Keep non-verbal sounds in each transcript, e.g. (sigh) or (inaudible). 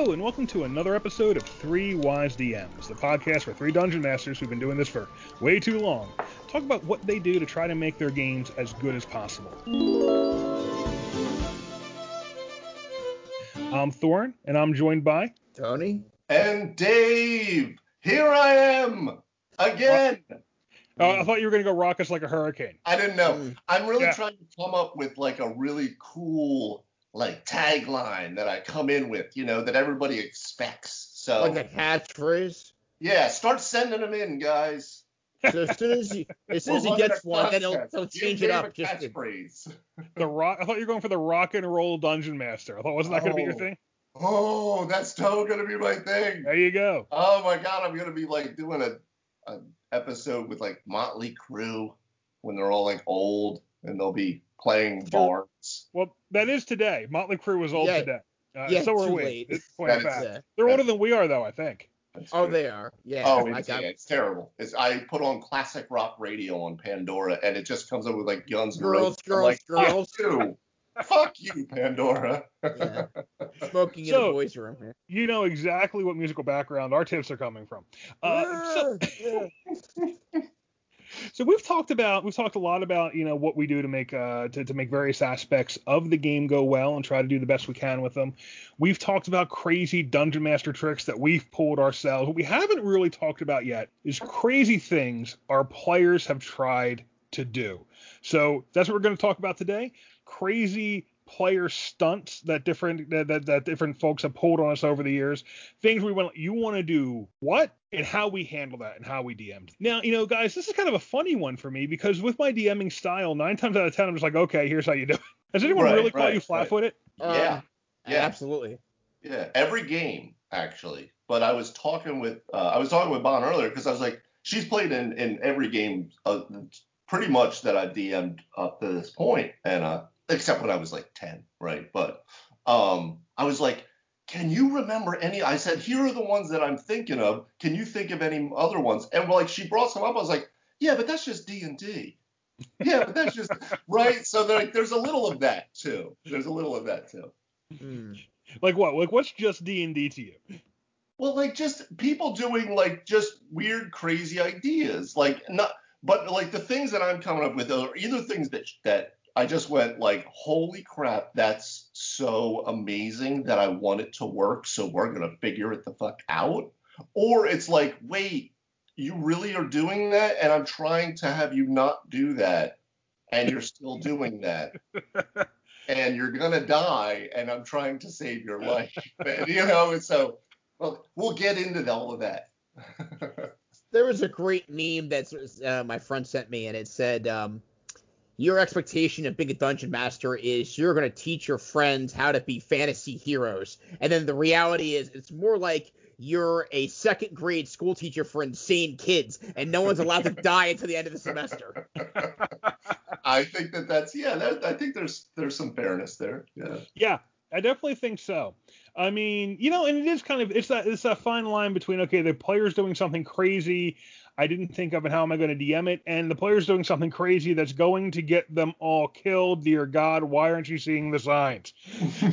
Hello, and welcome to another episode of Three Wise DMs, the podcast for three dungeon masters who've been doing this for way too long talk about what they do to try to make their games as good as possible. I'm Thorn, and I'm joined by Tony. And Dave, here I am again. Oh, I thought you were going to go rock us like a hurricane. I didn't know. Mm. I'm really Yeah. trying to come up with like a really cool like tagline that I come in with, you know, that everybody expects. So Like a catchphrase. yeah, start sending them in, guys. So as soon as he, (laughs) as soon as he gets one, then he'll, he'll change it up. Just to, catchphrase. (laughs) The rock. I thought you were going for the rock and roll dungeon master. I thought wasn't that going to be your Oh. thing? Oh, that's totally gonna be my thing. There you go. Oh my god, I'm gonna be like doing a, a episode with like Motley Crue when they're all like old and they'll be playing Sure. bars. Well, that is today. Motley Crue was old Yeah. today. Uh, Yeah, so are too we. late. It's a point of That is- fact. yeah. They're older than we are, though. I think. That's Oh, true. they are. Yeah. Oh, I it's, got, yeah, it's terrible. It's, I put on classic rock radio on Pandora, and it just comes up with like Guns N' Roses. I'm girls, like, girls. Fuck you, fuck you, Pandora. yeah. (laughs) Smoking in So- a boys' room. Yeah. You know exactly what musical background our tips are coming from. Uh, so, (laughs) Yeah, yeah. So we've talked about we've talked a lot about you know what we do to make uh to, to make various aspects of the game go well and try to do the best we can with them. We've talked about crazy dungeon master tricks that we've pulled ourselves. What we haven't really talked about yet is crazy things our players have tried to do. So that's what we're going to talk about today. Crazy player stunts that different that, that, that different folks have pulled on us over the years. Things we want you want to do what and how we handle that and how we DM'd. Now, you know, guys, this is kind of a funny one for me because with my DMing style, nine times out of ten, I'm just like, okay, here's how you do it. (laughs) Has anyone Right, really caught right, you flat-footed? Yeah. Um, Yeah. Absolutely. Yeah, every game actually. But I was talking with uh, I was talking with Bon earlier because I was like, she's played in in every game uh, pretty much that I've DM'd up to this point, and uh, except when I was like ten, right? But um, I was like, can you remember any? I said, here are the ones that I'm thinking of. Can you think of any other ones? And like she brought some up. I was like, yeah, but that's just D and D. Yeah, but that's just (laughs) right. So there, there's a little of that too. There's a little of that too. Mm. Like what? Like what's just D and D to you? Well, like just people doing like just weird, crazy ideas. Like not, but like the things that I'm coming up with are either things that that I just went like, holy crap, that's so amazing that I want it to work, so we're gonna figure it the fuck out. Or it's like, wait, you really are doing that, and I'm trying to have you not do that, and you're still doing that. (laughs) And you're gonna die, and I'm trying to save your life. (laughs) And, you know, and so well, we'll get into all of that. (laughs) There was a great meme that uh, my friend sent me, and it said, um, "Your expectation of being a dungeon master is you're going to teach your friends how to be fantasy heroes, and then the reality is it's more like you're a second grade school teacher for insane kids, and no one's allowed to (laughs) die until the end of the semester." (laughs) I think that that's yeah. That, I think there's there's some fairness there. Yeah. Yeah, I definitely think so. I mean, you know, and it is kind of it's that it's that fine line between okay, the player's doing something crazy I didn't think of and how am I going to DM it, and the player's doing something crazy that's going to get them all killed. Dear God, why aren't you seeing the signs?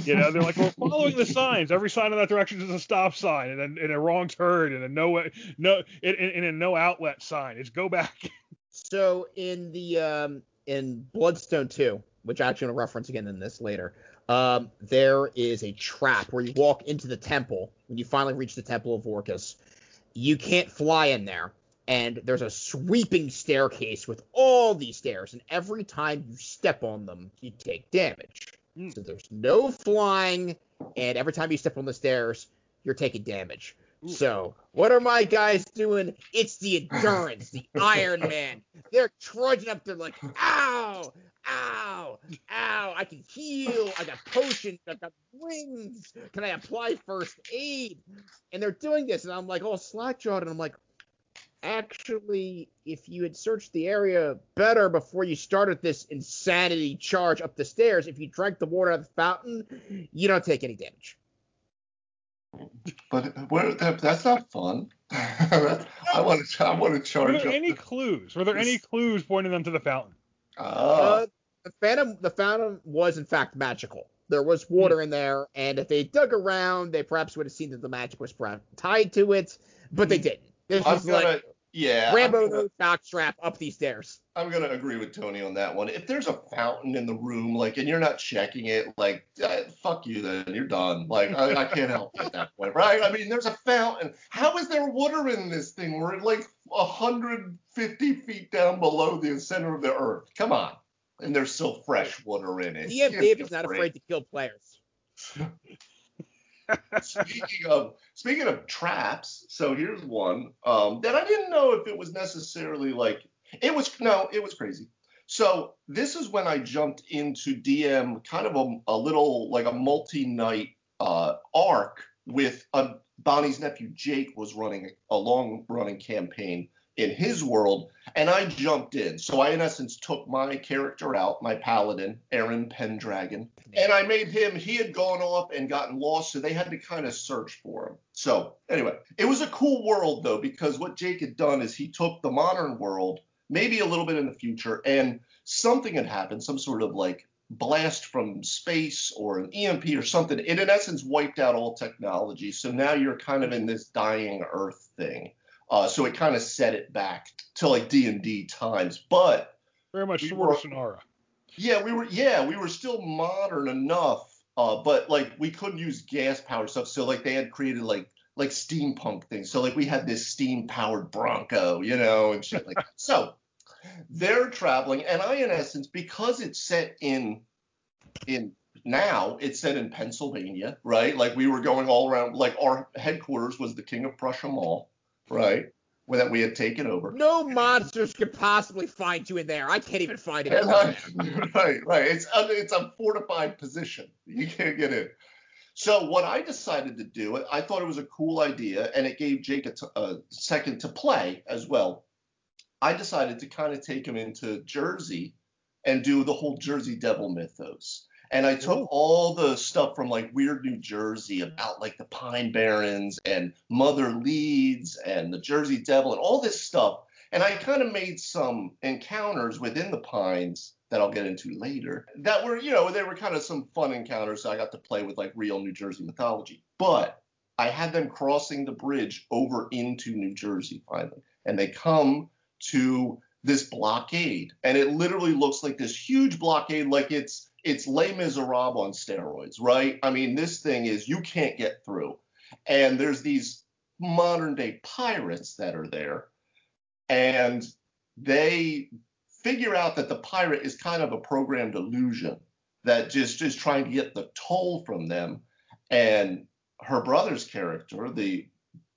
You know, they're like, we're following the signs. Every sign in that direction is a stop sign, and a, and a wrong turn, and a no no in a no outlet sign. It's go back. (laughs) So in the um, in Bloodstone 2, which I'm actually going to reference again in this later, um, there is a trap where you walk into the temple when you finally reach the Temple of Orcus. You can't fly in there, and there's a sweeping staircase with all these stairs, and every time you step on them, you take damage. Hmm. So there's no flying, and every time you step on the stairs, you're taking damage. Ooh. So, what are my guys doing? It's the endurance, the (laughs) Iron Man. They're trudging up there like, ow, ow, ow. I can heal. I got potions. I got wings. Can I apply first aid? And they're doing this, and I'm like, oh, slack-jawed, and I'm like, actually, if you had searched the area better before you started this insanity charge up the stairs, if you drank the water out of the fountain, you don't take any damage. But where, that, that's not fun. (laughs) I want to I want to Were charge there up. any clues? Were there any clues pointing them to the fountain? Ah, Uh, the phantom, the fountain was in fact magical. There was water in there, and if they dug around, they perhaps would have seen that the magic was tied to it, but they didn't. This I'm was gonna, like yeah, Rambo gonna, no jockstrap up these stairs. I'm gonna agree with Tony on that one. If there's a fountain in the room, like, and you're not checking it, like, uh, fuck you, then you're done. Like, I, I can't help at that point, right? I mean, there's a fountain. How is there water in this thing? We're like 150 feet down below the center of the earth. Come on, and there's still fresh water in it. DM David's not afraid to kill players. (laughs) speaking of speaking of traps, so here's one um, that I didn't know if it was necessarily like it was no, it was crazy. So this is when I jumped into DM kind of a, a little like a multi-night uh, arc with uh, Bonnie's nephew Jake was running a long running campaign in his world, and I jumped in. So I in essence took my character out, my paladin, Aaron Pendragon, and I made him. He had gone off and gotten lost, so they had to kind of search for him. So anyway, it was a cool world though because what Jake had done is he took the modern world, maybe a little bit in the future, and something had happened, some sort of like blast from space or an EMP or something. It in essence wiped out all technology. So now you're kind of in this dying Earth thing. Uh, so it kind of set it back to like D and D times, but Very much We Sword of yeah, we were yeah, we were still modern enough, uh, but like we couldn't use gas powered stuff. So like they had created like like steampunk things. So like we had this steam powered Bronco, you know, and shit like that. So they're traveling, and I in essence because it's set in in now it's set in Pennsylvania, right? Like we were going all around. Like our headquarters was the King of Prussia Mall, right? That we had taken over. No monsters could possibly find you in there. I can't even find it. (laughs) Right, right. It's a, it's a fortified position. You can't get in. So what I decided to do, I thought it was a cool idea, and it gave Jake a, t- a second to play as well. I decided to kind of take him into Jersey and do the whole Jersey Devil mythos. And I took Ooh. all the stuff from like Weird New Jersey about like the Pine Barrens and Mother Leeds and the Jersey Devil and all this stuff. And I kind of made some encounters within the Pines that I'll get into later that were, you know, they were kind of some fun encounters. So I got to play with like real New Jersey mythology. But I had them crossing the bridge over into New Jersey finally. And they come to this blockade. And it literally looks like this huge blockade, like it's it's Les Miserables on steroids, right? I mean, this thing is you can't get through. And there's these modern day pirates that are there. And they figure out that the pirate is kind of a programmed illusion that just is trying to get the toll from them. And her brother's character, the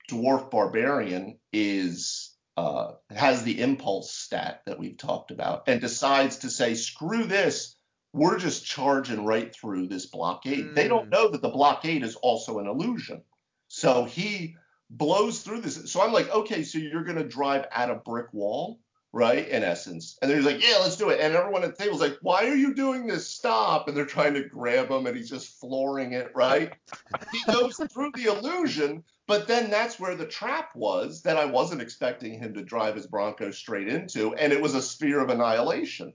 dwarf barbarian, is uh, has the impulse stat that we've talked about and decides to say, screw this, we're just charging right through this blockade. They don't Mm. know that the blockade is also an illusion. So he blows through this. So I'm like, okay, so you're going to drive at a brick wall, right? In essence. And he's like, yeah, let's do it. And everyone at the table's like, why are you doing this? Stop. And they're trying to grab him and he's just flooring it, right? he goes (laughs) through the illusion, but then that's where the trap was that I wasn't expecting him to drive his Bronco straight into. And it was a sphere of annihilation.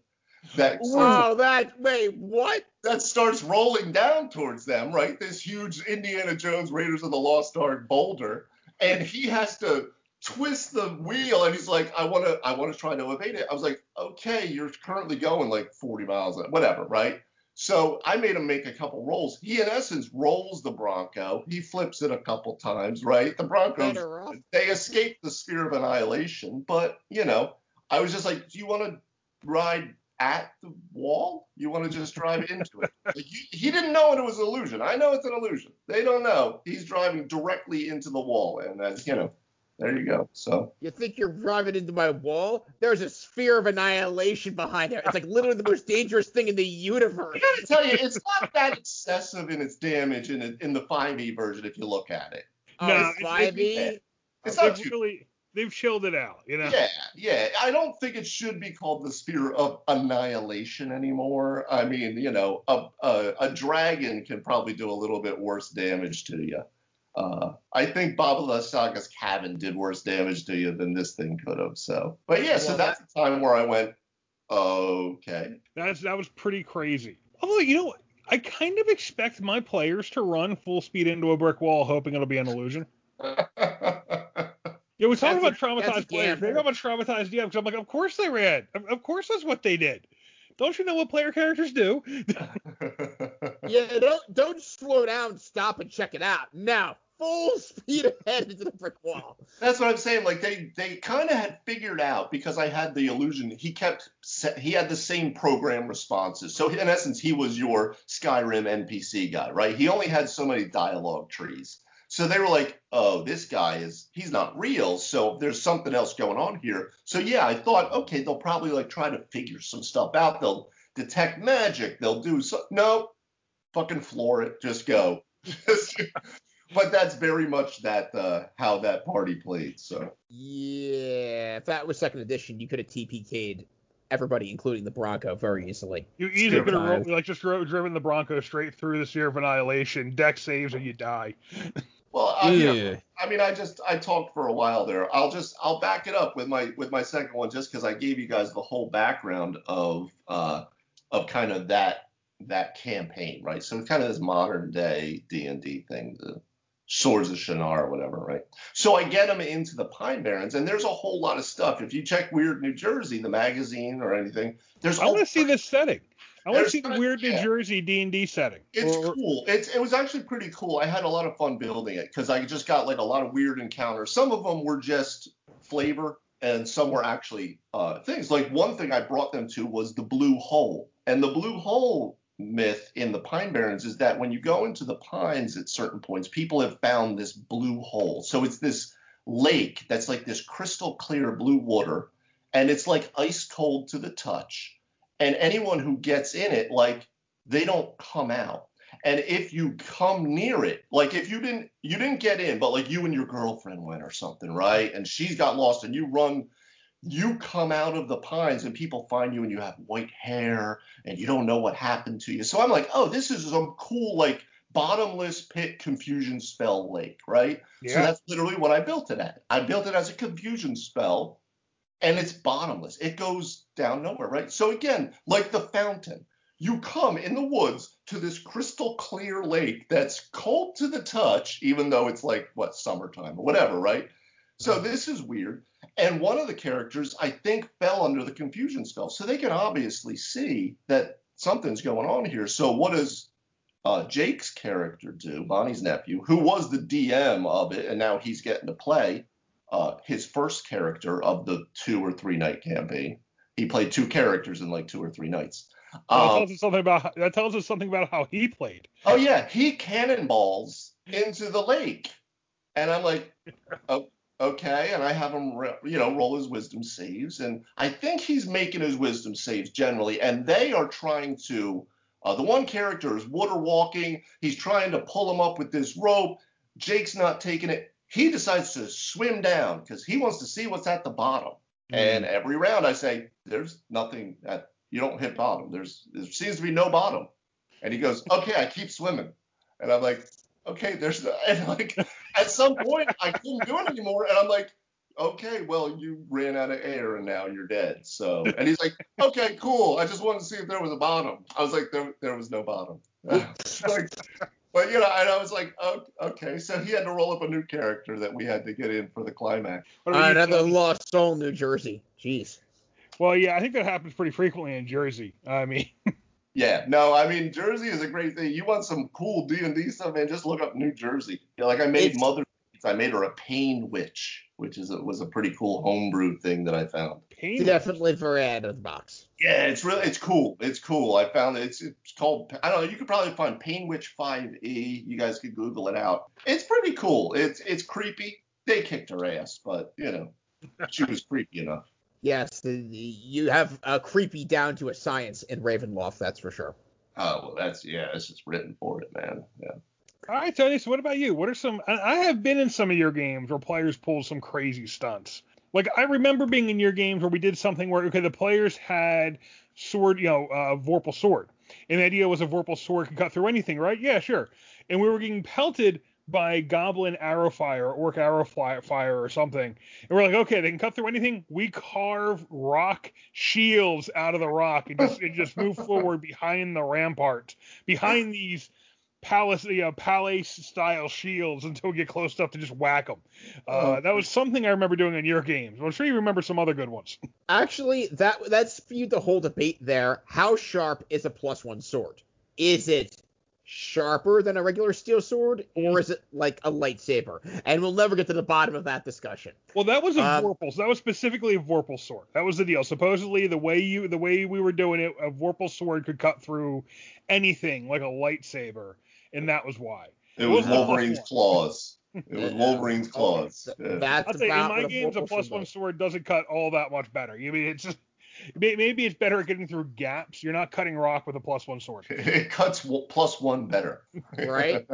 That Wow, that wait, what? that starts rolling down towards them, right? This huge Indiana Jones Raiders of the Lost Ark boulder, and he has to twist the wheel, and he's like, "I want to, I want to try to evade it." I was like, "Okay, you're currently going like 40 miles, an- whatever, right?" So I made him make a couple rolls. He, in essence, rolls the Bronco. He flips it a couple times, right? The Broncos they escape the sphere of annihilation, but you know, I was just like, do you want to ride at the wall? You want to just drive into it? (laughs) Like, he, he didn't know it was an illusion. I know it's an illusion. They don't know. He's driving directly into the wall, and that's you know, there you go. So You think you're driving into my wall? There's a sphere of annihilation behind there. It's like literally the most dangerous thing in the universe. I gotta tell you, it's not that excessive in its damage in it, in the 5e version if you look at it. Oh, No, it's it's- 5e. It's not They've too really they've chilled it out, you know. Yeah, yeah. I don't think it should be called the Sphere of Annihilation anymore. I mean, you know, a, a, a dragon can probably do a little bit worse damage to you. Uh, I think Baba Yaga's cabin did worse damage to you than this thing could have. So, but yeah, so that's the time where I went, okay. That's that was pretty crazy. Although you know, I kind of expect my players to run full speed into a brick wall, hoping it'll be an illusion. (laughs) Yeah, we talk about That's a- traumatized players. They gamble. talk about traumatized DMs. I'm like, of course they ran. Of, of course that's what they did. Don't you know what player characters do? (laughs) Yeah, don't don't slow down, stop, and check it out. Now, full (laughs) speed ahead into the brick wall. That's what I'm saying. Like they they kind of had figured out because I had the illusion he kept he had the same program responses. So in essence, he was your Skyrim NPC guy, right? He only had so many dialogue trees. So they were like, "Oh, this guy is he's not real. So there's something else going on here." So yeah, I thought, okay, they'll probably like try to figure some stuff out. They'll detect magic. They'll do so. No, fucking floor it. Just go. (laughs) but that's very much that uh, how that party played. So. Yeah, if that was second edition, you could have TPK'd everybody, including the Bronco, very easily. You easily could have like just dro- driven the Bronco straight through the Sphere of Annihilation. Dex saves and you die. (laughs) Well, I, you know, I mean, I just I talked for a while there. I'll just I'll back it up with my with my second one just because I gave you guys the whole background of uh of kind of that that campaign, right? So it's kind of this modern day D and D thing, the Swords of Shannara or whatever, right? So I get them into the Pine Barrens, and there's a whole lot of stuff. If you check Weird New Jersey, the magazine or anything, there's I want to see this setting. I want to see the weird New yeah. Jersey D and D setting. It's or- cool. It's it was actually pretty cool. I had a lot of fun building it because I just got like a lot of weird encounters. Some of them were just flavor, and some were actually uh, things. Like one thing I brought them to was the blue hole, and the blue hole myth in the Pine Barrens is that when you go into the pines at certain points, people have found this blue hole. So it's this lake that's like this crystal clear blue water, and it's like ice cold to the touch. And anyone who gets in it, like they don't come out. And if you come near it, like if you didn't you didn't get in, but like you and your girlfriend went or something, right? And she's got lost and you run, you come out of the pines and people find you and you have white hair and you don't know what happened to you. So I'm like, oh, this is some cool like bottomless pit confusion spell lake, right? Yeah. So that's literally what I built it at. I built it as a confusion spell, and it's bottomless. It goes down nowhere, right? So again, like the fountain, you come in the woods to this crystal clear lake that's cold to the touch, even though it's like what summertime or whatever, right? So this is weird. And one of the characters, I think, fell under the confusion spell. So they can obviously see that something's going on here. So what does uh, Jake's character do, Bonnie's nephew, who was the DM of it, and now he's getting to play uh, his first character of the two or three night campaign. He played two characters in like two or three nights. that Um, tells us something about that tells us something about how he played. oh yeah, he cannonballs into the lake, and I'm like, (laughs) oh, okay. And I have him, re- you know, roll his wisdom saves, and I think he's making his wisdom saves generally, and they are trying to. Uh, the one character is water walking. He's trying to pull him up with this rope. Jake's not taking it. He decides to swim down because he wants to see what's at the bottom. Mm. And every round I say, there's nothing at you don't hit bottom. There's there seems to be no bottom. And he goes, okay, I keep swimming. And I'm like, okay, there's (laughs) and like at some point I couldn't do it anymore. And I'm like, okay, well you ran out of air and now you're dead. So and he's like, okay, cool. I just wanted to see if there was a bottom. I was like, there there was no bottom. (laughs) like, but you know, and I was like, oh, okay. So he had to roll up a new character that we had to get in for the climax. What about you, Another lost soul, New Jersey. Jeez. Well, yeah, I think that happens pretty frequently in Jersey. I mean, (laughs) Yeah, no, I mean Jersey is a great thing. You want some cool D and D stuff, man? Just look up New Jersey. You know, like I made It's- Mother, I made her a pain witch, which is a, was a pretty cool homebrew thing that I found. Pain. Definitely for out of the box. Yeah, it's really it's cool. It's cool. I found it. It's it's called I don't know. You could probably find Pain Witch 5e. You guys could Google it out. It's pretty cool. It's it's creepy. They kicked her ass, but you know, she was creepy enough. (laughs) Yes, the, the, you have a creepy down to a science in Ravenloft, that's for sure. Oh well, that's yeah. It's just written for it, man. Yeah. All right, Tony. So what about you? What are some? I I have been in some of your games where players pulled some crazy stunts. Like I remember being in your games where we did something where okay, the players had sword, you know, uh, Vorpal sword, and the idea was a Vorpal sword could cut through anything, right? Yeah, sure. And we were getting pelted by Goblin Arrow Fire, Orc Arrow Fire, or something. And we're like, okay, they can cut through anything. We carve rock shields out of the rock and just and just move forward behind the rampart, behind these palace, you know, palace style shields until we get close enough to just whack them. Uh, that was something I remember doing in your games. I'm sure you remember some other good ones. (laughs) Actually, that that's spewed the whole debate there. How sharp is a plus one sword? Is it sharper than a regular steel sword, or is it like a lightsaber? And we'll never get to the bottom of that discussion. Well, that was a um, Vorpal. So that was specifically a Vorpal sword. That was the deal. Supposedly, the way you, the way we were doing it, a Vorpal sword could cut through anything like a lightsaber, and that was why. It, it was Wolverine's claws. (laughs) It was Wolverine's claws. Yeah. That's I'll say, in my games, a plus one sword doesn't cut all that much better. I mean, it's just Maybe it's better at getting through gaps. You're not cutting rock with a plus one sword. (laughs) It cuts plus one better. (laughs) Right?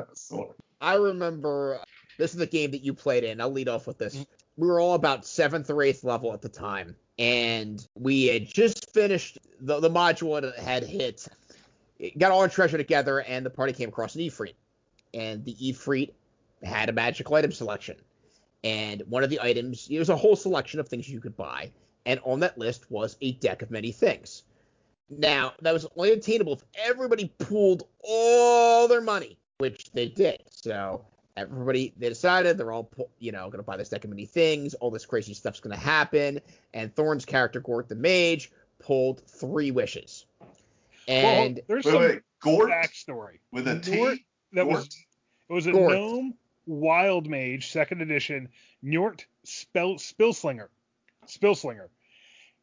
I remember uh, this is the game that you played in. I'll lead off with this. Mm-hmm. We were all about seventh or eighth level at the time, and we had just finished the, the module had hit. Got all our treasure together, and the party came across an Ifrit, and the Ifrit had a magical item selection. And one of the items, there was a whole selection of things you could buy and on that list was a deck of many things. Now, that was only attainable if everybody pooled all their money, which they did. So everybody they decided they're all you know going to buy this deck of many things. All this crazy stuff's going to happen. And Thorn's character Gort the Mage pulled three wishes. And well, there's wait, some wait. Gort backstory with a T. Gort, that Gort? was it was a Gort. gnome wild mage second edition Njort Spell Spillslinger Spillslinger.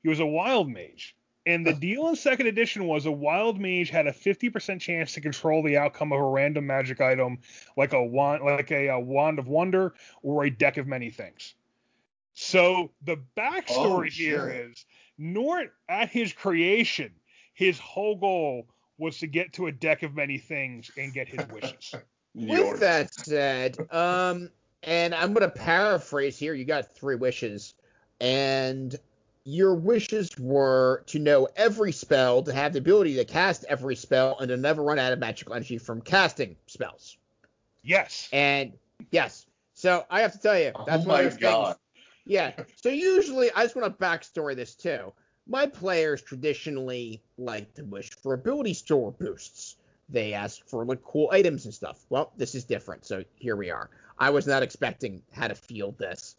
He was a wild mage. And the deal in second edition was a wild mage had a 50% chance to control the outcome of a random magic item, like a wand, like a, a wand of wonder or a deck of many things. So the backstory oh, here is Nort at his creation, his whole goal was to get to a deck of many things and get his wishes. (laughs) With that said, um, and I'm gonna paraphrase here. You got three wishes and your wishes were to know every spell, to have the ability to cast every spell, and to never run out of magical energy from casting spells. Yes. And yes. So I have to tell you, that's oh my god. Things. Yeah. So usually, I just want to backstory this too. My players traditionally like to wish for ability score boosts. They ask for like cool items and stuff. Well, this is different. So here we are. I was not expecting how to field this.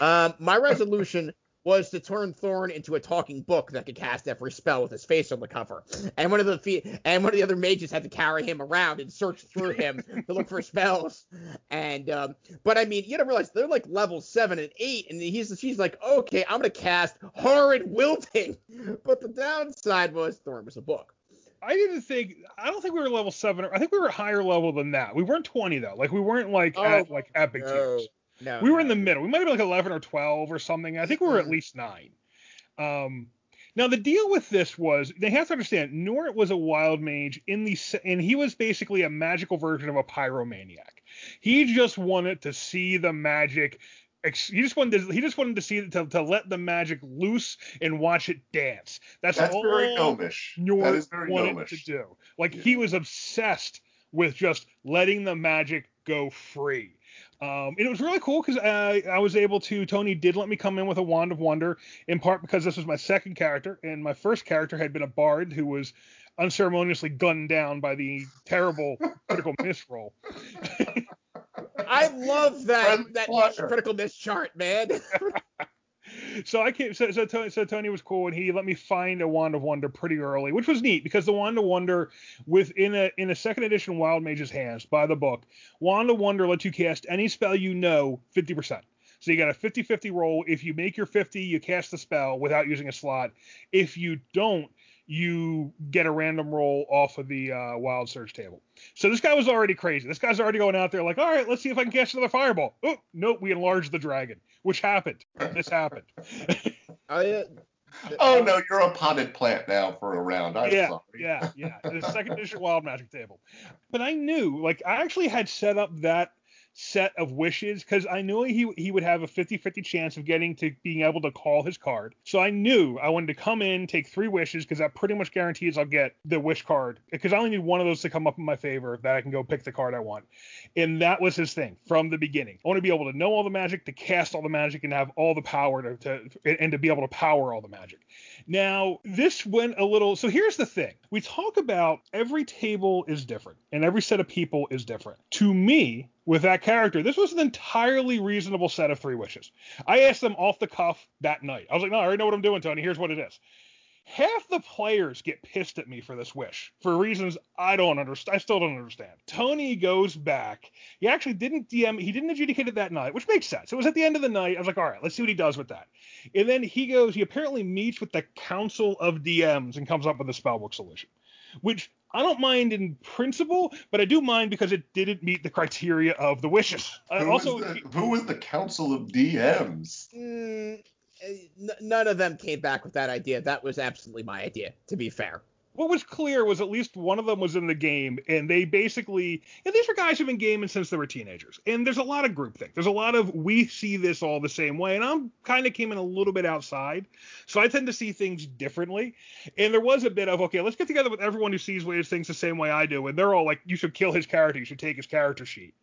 Um, my resolution was to turn Thorn into a talking book that could cast every spell with his face on the cover. And one of the fe- and one of the other mages had to carry him around and search through him (laughs) to look for spells. And um, but I mean, you gotta realize they're like level seven and eight, and he's he's like, okay, I'm gonna cast horrid wilting. (laughs) But the downside was Thorn was a book. I didn't think. I don't think we were level seven. I think we were higher level than that. We weren't twenty though. Like we weren't like oh, at like epic no. tiers. No, we were in the middle. We might have been like 11 or 12 or something. I think we were at mm-hmm. least nine. Um, now the deal with this was they have to understand Njort was a wild mage in the and he was basically a magical version of a pyromaniac. He just wanted to see the magic. He just wanted to, he just wanted to see to, to let the magic loose and watch it dance. That's, That's all very gnomish. Njort that is very wanted gnomish. to do. Like yeah. he was obsessed with just letting the magic go free. Um, and it was really cool because uh, I was able to. Tony did let me come in with a wand of wonder, in part because this was my second character, and my first character had been a bard who was unceremoniously gunned down by the terrible critical miss roll. I love that that critical miss chart, man. (laughs) so I came. So, so Tony, so Tony was cool, and he let me find a Wand of Wonder pretty early, which was neat because the Wand of Wonder, within a in a second edition Wild Mage's Hands by the book, Wand of Wonder lets you cast any spell you know 50%. So you got a 50-50 roll. If you make your 50, you cast the spell without using a slot. If you don't, you get a random roll off of the uh, wild surge table. So this guy was already crazy. This guy's already going out there like, all right, let's see if I can catch another fireball. Oh, nope, we enlarged the dragon, which happened. This happened. uh, (laughs) oh no, you're a potted plant now for a round. I'm yeah, sorry. yeah, yeah. The second (laughs) edition wild magic table. But I knew, like, I actually had set up that set of wishes because I knew he he would have a 50-50 chance of getting to being able to call his card. So I knew I wanted to come in, take three wishes because that pretty much guarantees I'll get the wish card because I only need one of those to come up in my favor that I can go pick the card I want. And that was his thing from the beginning. I want to be able to know all the magic, to cast all the magic, and have all the power to, to and to be able to power all the magic. Now, this went a little. So here's the thing we talk about every table is different and every set of people is different. To me, with that character, this was an entirely reasonable set of three wishes. I asked them off the cuff that night. I was like, no, I already know what I'm doing, Tony. Here's what it is half the players get pissed at me for this wish for reasons I don't understand. I still don't understand. Tony goes back. He actually didn't DM. He didn't adjudicate it that night, which makes sense. It was at the end of the night. I was like, all right, let's see what he does with that. And then he goes. He apparently meets with the Council of DMs and comes up with a spellbook solution, which I don't mind in principle, but I do mind because it didn't meet the criteria of the wishes. Who, also, was the, who was the Council of DMs? Mm, none of them came back with that idea. That was absolutely my idea, to be fair. What was clear was at least one of them was in the game, and they basically, and these are guys who've been gaming since they were teenagers. And there's a lot of groupthink. There's a lot of we see this all the same way, and I'm kind of came in a little bit outside, so I tend to see things differently. And there was a bit of okay, let's get together with everyone who sees things the same way I do, and they're all like, you should kill his character, you should take his character sheet.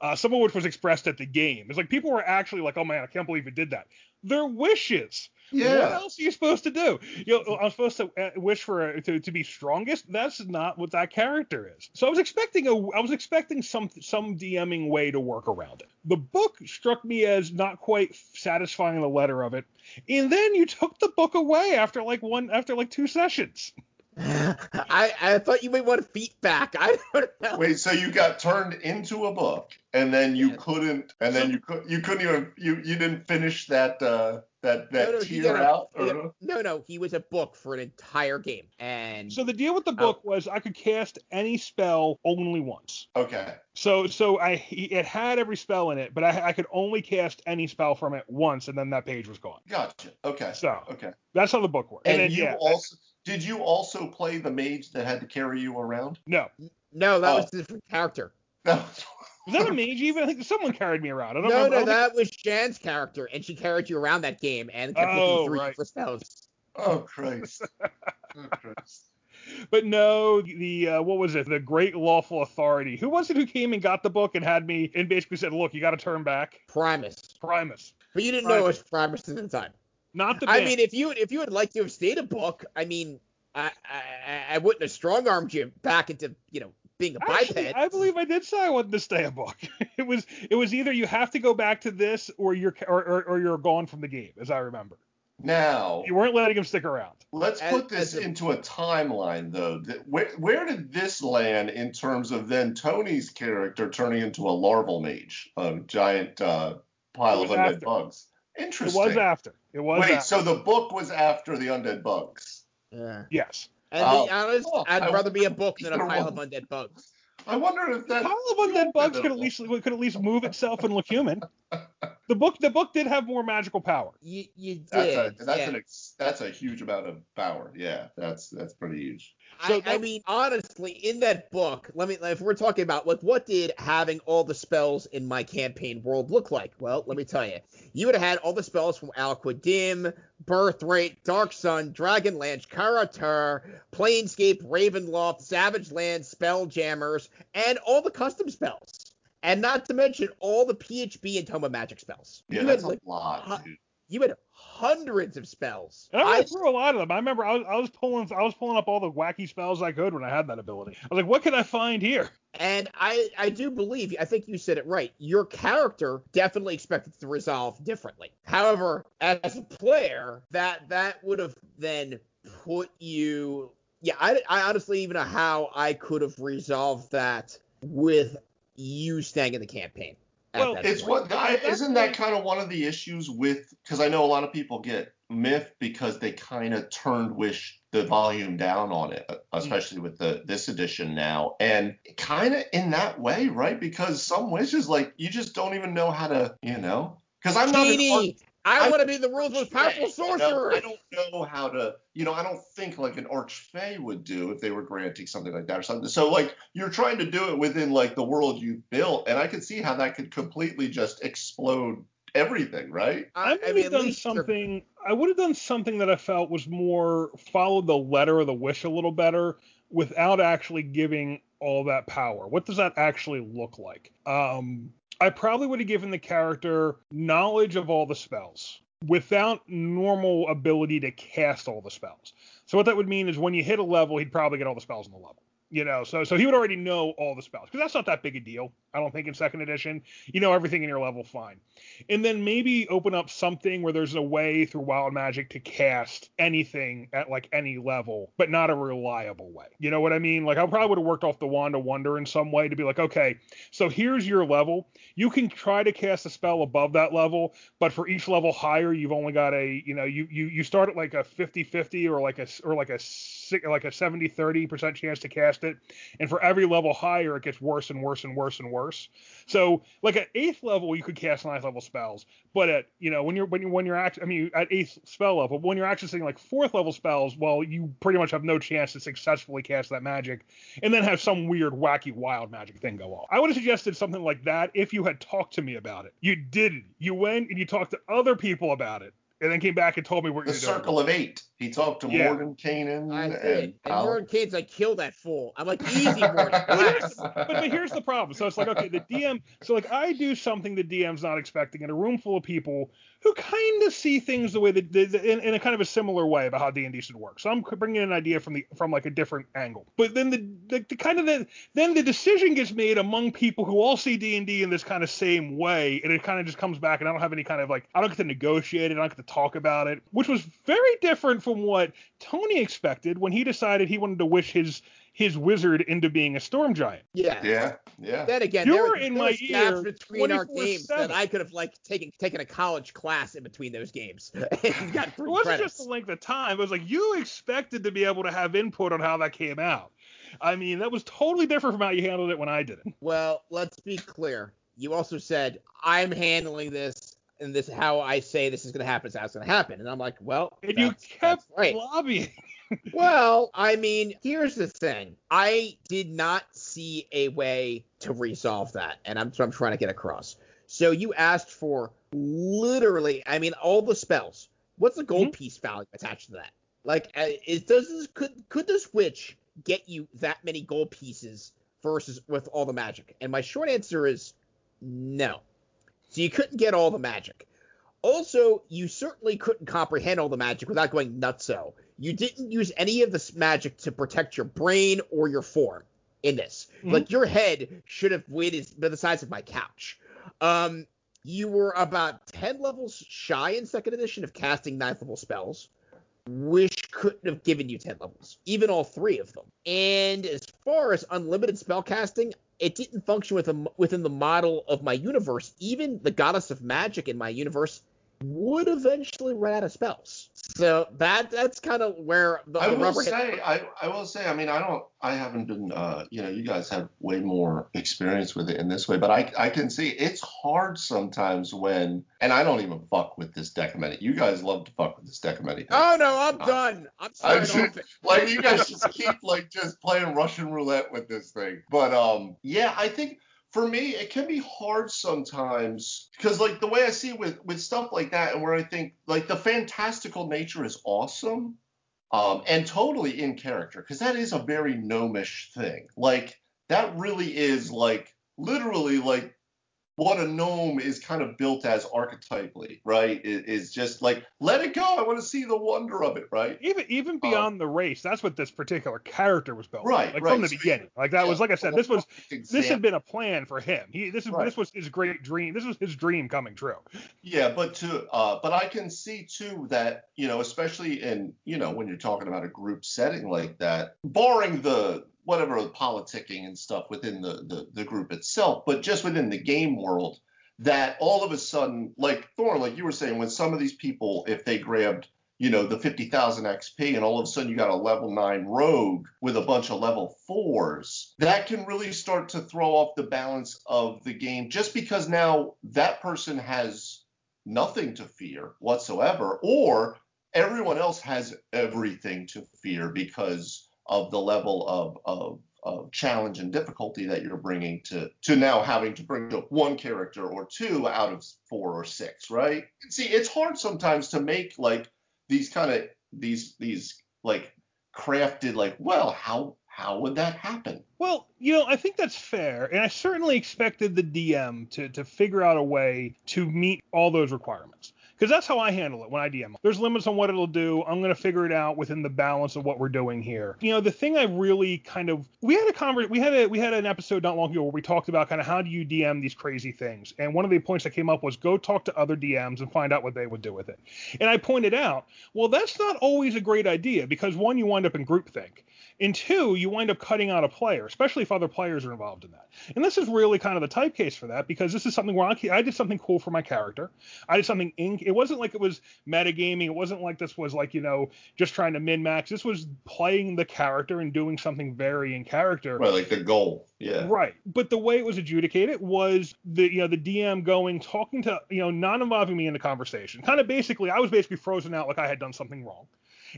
Uh, some of which was expressed at the game. It's like people were actually like, oh man, I can't believe it did that. Their wishes. Yeah. What else are you supposed to do? You know, I'm supposed to uh, wish for to, to be strongest. That's not what that character is. So I was expecting a I was expecting some some DMing way to work around it. The book struck me as not quite satisfying the letter of it, and then you took the book away after like one after like two sessions. I, I thought you might want feedback. I don't know. Wait, so you got turned into a book, and then you Yeah. couldn't, and then you could, you couldn't even, you you didn't finish that uh that that No, no, he tier got a- out. or- no, no, he was a book for an entire game, and So the deal with the Oh. book was I could cast any spell only once. Okay. So so I it had every spell in it, but I, I could only cast any spell from it once, and then that page was gone. Gotcha. Okay. So Okay. that's how the book worked. And, then you yeah, also did you also play the mage that had to carry you around? no. no, that Oh. was a different character. Was, Was that a mage even? I think someone carried me around. I don't No, remember. I no, don't that was Jan's character, and she carried you around that game and kept Oh, looking through you right. for spells. oh Christ. (laughs) Oh Christ. but no, the uh, what was it? The Great Lawful Authority. Who was it who came and got the book and had me and basically said, "Look, you got to turn back." Primus, Primus, but you didn't know it was Primus at the time. Not the. I mean, if you if you would like to have stayed a book, I mean, I I, I wouldn't have strong armed you back into you know being a biped. Actually, biped. I believe I did say I wanted to stay a book. (laughs) It was it was either you have to go back to this or you're or, or, or you're gone from the game, as I remember. Now You weren't letting him stick around. let's As- put this a- into a timeline though. Th- Where where did this land in terms of then Tony's character turning into a larval mage, a giant uh, pile of was undead after. bugs? It Interesting. was after. It was Wait, after. so the book was after the undead bugs. yeah. yes. And to be uh, honest, Oh, I'd I- rather be a book than a pile of undead bugs. I wonder if that Pile of undead bugs could at least could at least move itself and look human. The book the book did have more magical power. You you did. That's a that's yeah. an ex, that's a huge amount of power. Yeah, that's that's pretty huge. So I, I mean, honestly, in that book, let me if we're talking about like what did having all the spells in my campaign world look like? Well, let me tell you, you would have had all the spells from Al-Qadim, Birthright, Dark Sun, Dragonlance, Kara-Tur, Planescape, Ravenloft, Savage Land, Spelljammers, and all the custom spells. And not to mention all the PHB and Tome of Magic spells. Yeah, you that's had a like lot, hu- dude. you had hundreds of spells. And I I went through a lot of them. I remember I was, I was pulling I was pulling up all the wacky spells I could when I had that ability. I was like, what can I find here? And I, I do believe, I think you said it right. Your character definitely expected to resolve differently. However, as a player, that that would have then put you. Yeah, I, I honestly even know how I could have resolved that with you staying in the campaign. Well, that It's point. what I, At that isn't that kind of one of the issues with because I know a lot of people get myth because they kind of turned wish the volume down on it, mm. especially with the this edition now, and kind of in that way, right? Because some wishes like you just don't even know how to, you know, because I'm not an art- Genie, I, I- want to be the world's most powerful sorcerer. I don't know how to, you know, I don't think like an archfey would do if they were granting something like that or something. So like you're trying to do it within like the world you built, and I could see how that could completely just explode everything, right? I would mean, have at done something. I would have done something that I felt was more followed the letter of the wish a little better, without actually giving all that power. What does that actually look like? Um, I probably would have given the character knowledge of all the spells without normal ability to cast all the spells. So what that would mean is when you hit a level, he'd probably get all the spells on the level. You know, so so he would already know all the spells because that's not that big a deal. I don't think in second edition, you know everything in your level fine and then maybe open up something where there's a way through wild magic to cast anything at like any level, but not a reliable way. You know what I mean? Like I probably would have worked off the wand of wonder in some way to be like, okay, so here's your level. You can try to cast a spell above that level, but for each level higher, you've only got a, you know, you you you start at like a 50-50 or like a or like a like a 70-30% chance to cast it. And for every level higher, it gets worse and worse and worse and worse. So like at eighth level, you could cast ninth level spells, but at you know when you're when you when you're act I mean at eighth spell level, when you're accessing like fourth level spells, well you pretty much have no chance to successfully cast that magic, and then have some weird wacky wild magic thing go on. I would have suggested something like that if you had talked to me about it. You didn't. You went and you talked to other people about it, and then came back and told me what The you're doing. Circle of Eight. He talked to Yeah. Morgan Kanan I and, did. And Al- Morgan Kane's like, kill that fool. I'm like, easy, Morgan. (laughs) relax. but, but here's the problem. So it's like, okay, the DM. So like, I do something the DM's not expecting in a room full of people who kind of see things the way that in, in a kind of a similar way about how D and D should work. So I'm bringing an idea from the from like a different angle. But then the, the, the kind of the then the decision gets made among people who all see D and D in this kind of same way, and it kind of just comes back, and I don't have any kind of like I don't get to negotiate it, I don't get to talk about it, which was very different from what Tony expected when he decided he wanted to wish his his wizard into being a storm giant. Yeah. yeah, yeah. Then again, You there, were were- in my ear between our 24/7. games that I could have like taken taken a college class in between those games (laughs) It wasn't credits. just the length of time. It was like you expected to be able to have input on how that came out. I mean, that was totally different from how you handled it when I did it. Well, let's be clear. You also said I'm handling this, and this how I say this is going to happen is how it's going to happen. And I'm like, well, And you kept that's right. lobbying. Well, I mean, here's the thing. I did not see a way to resolve that, and I'm, so I'm trying to get across. So you asked for literally, I mean, all the spells. What's the gold piece value attached to that? Like, uh, is does this could could this witch get you that many gold pieces versus with all the magic? And my short answer is no. So you couldn't get all the magic. Also, you certainly couldn't comprehend all the magic without going nutso. You didn't use any of this magic to protect your brain or your form in this. Mhm. Like your head should have been the size of my couch. Um, you were about ten levels shy in second edition of casting ninth level spells, which couldn't have given you ten levels, even all three of them. And as far as unlimited spell casting, it didn't function within within the model of my universe. Even the goddess of magic in my universe would eventually run out of spells. So that that's kind of where the, I the will rubber hit. say, I, I will say, I mean, I don't, I haven't been, uh, you know, you guys have way more experience with it in this way, but I, I can see it's hard sometimes when, and I don't even fuck with this Decimeni. You guys love to fuck with this Decimeni. Oh no, I'm Uh, done. I'm off like you guys just keep like just playing Russian roulette with this thing. But um, yeah, I think for me it can be hard sometimes because like the way I see it with with stuff like that, and where I think like the fantastical nature is awesome, um, and totally in character because that is a very gnomish thing. Like that really is like literally like what a gnome is kind of built as archetypally, right? Is, is just like let it go. I want to see the wonder of it, right? Even even beyond the race, that's what this particular character was built. Right, Like right. from the So- beginning. Like that was like I said, this was this had been a plan for him. He this is Right. this was his great dream. This was his dream coming true. Yeah, but to uh, but I can see too that you know, especially in you know when you're talking about a group setting like that, barring the whatever politicking and stuff within the, the the group itself, but just within the game world, that all of a sudden, like Thorn, like you were saying, when some of these people, if they grabbed you know the 50,000 XP and all of a sudden you got a level 9 rogue with a bunch of level 4s that can really start to throw off the balance of the game just because now that person has nothing to fear whatsoever, or everyone else has everything to fear because of the level of, of, of challenge and difficulty that you're bringing to to now having to bring to one character or two out of four or six, right? See, it's hard sometimes to make like these kind of these these like crafted like, well, how how would that happen? Well, you know, I think that's fair, and I certainly expected the DM to to figure out a way to meet all those requirements because that's how I handle it when I DM. There's limits on what it'll do. I'm going to figure it out within the balance of what we're doing here. You know, the thing I really kind of we had a conver- we had a we had an episode not long ago where we talked about kind of how do you DM these crazy things, and one of the points that came up was go talk to other DMs and find out what they would do with it. And I pointed out, well, that's not always a great idea because one, you wind up in groupthink, and two, you wind up cutting out a player, especially if other players are involved in that. And this is really kind of the type case for that because this is something where I, I did something cool for my character. I did something in it wasn't like it was metagaming. It wasn't like this was like, you know, just trying to min max. This was playing the character and doing something very in character. Right, like the goal. Yeah. Right. But the way it was adjudicated was the you know the DM going talking to you know not involving me in the conversation. Kind of basically I was basically frozen out like I had done something wrong.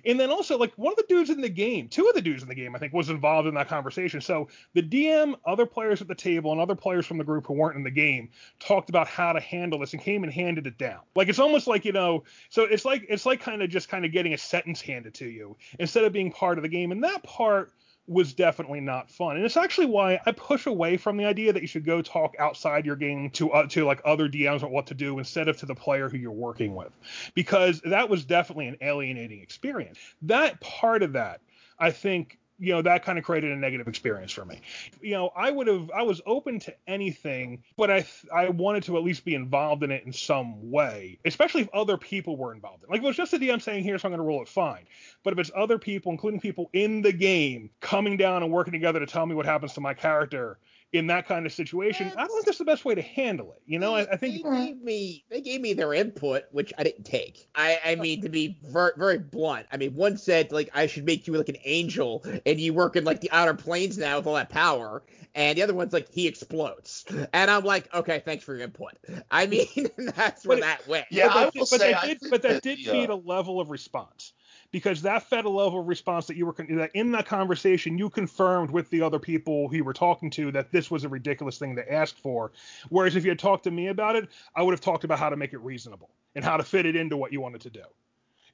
And then also like one of the dudes in the game, two of the dudes in the game I think was involved in that conversation. So the DM, other players at the table and other players from the group who weren't in the game talked about how to handle this and came and handed it down. Like it's almost like, you know, so it's like it's like kind of just kind of getting a sentence handed to you instead of being part of the game. And that part was definitely not fun. And it's actually why I push away from the idea that you should go talk outside your game to uh, to like other DMs on what to do instead of to the player who you're working with, because that was definitely an alienating experience. That part of that, I think, you know that kind of created a negative experience for me you know i would have i was open to anything but i i wanted to at least be involved in it in some way especially if other people were involved in it. like if it was just a dm saying here so i'm going to roll it fine but if it's other people including people in the game coming down and working together to tell me what happens to my character in that kind of situation, I don't think that's the best way to handle it. You know, I, I think they gave me they gave me their input, which I didn't take. I I mean to be very very blunt. I mean, one said like I should make you like an angel, and you work in like the outer planes now with all that power, and the other one's like he explodes, and I'm like, okay, thanks for your input. I (laughs) mean, that's where it- that went. Yeah, but I that, will but say, that I did, think but that that did the, feed uh, a level of response because that fed a level of response that you were con- that in that conversation you confirmed with the other people who you were talking to that this was a ridiculous thing to ask for. Whereas if you had talked to me about it, I would have talked about how to make it reasonable and how to fit it into what you wanted to do.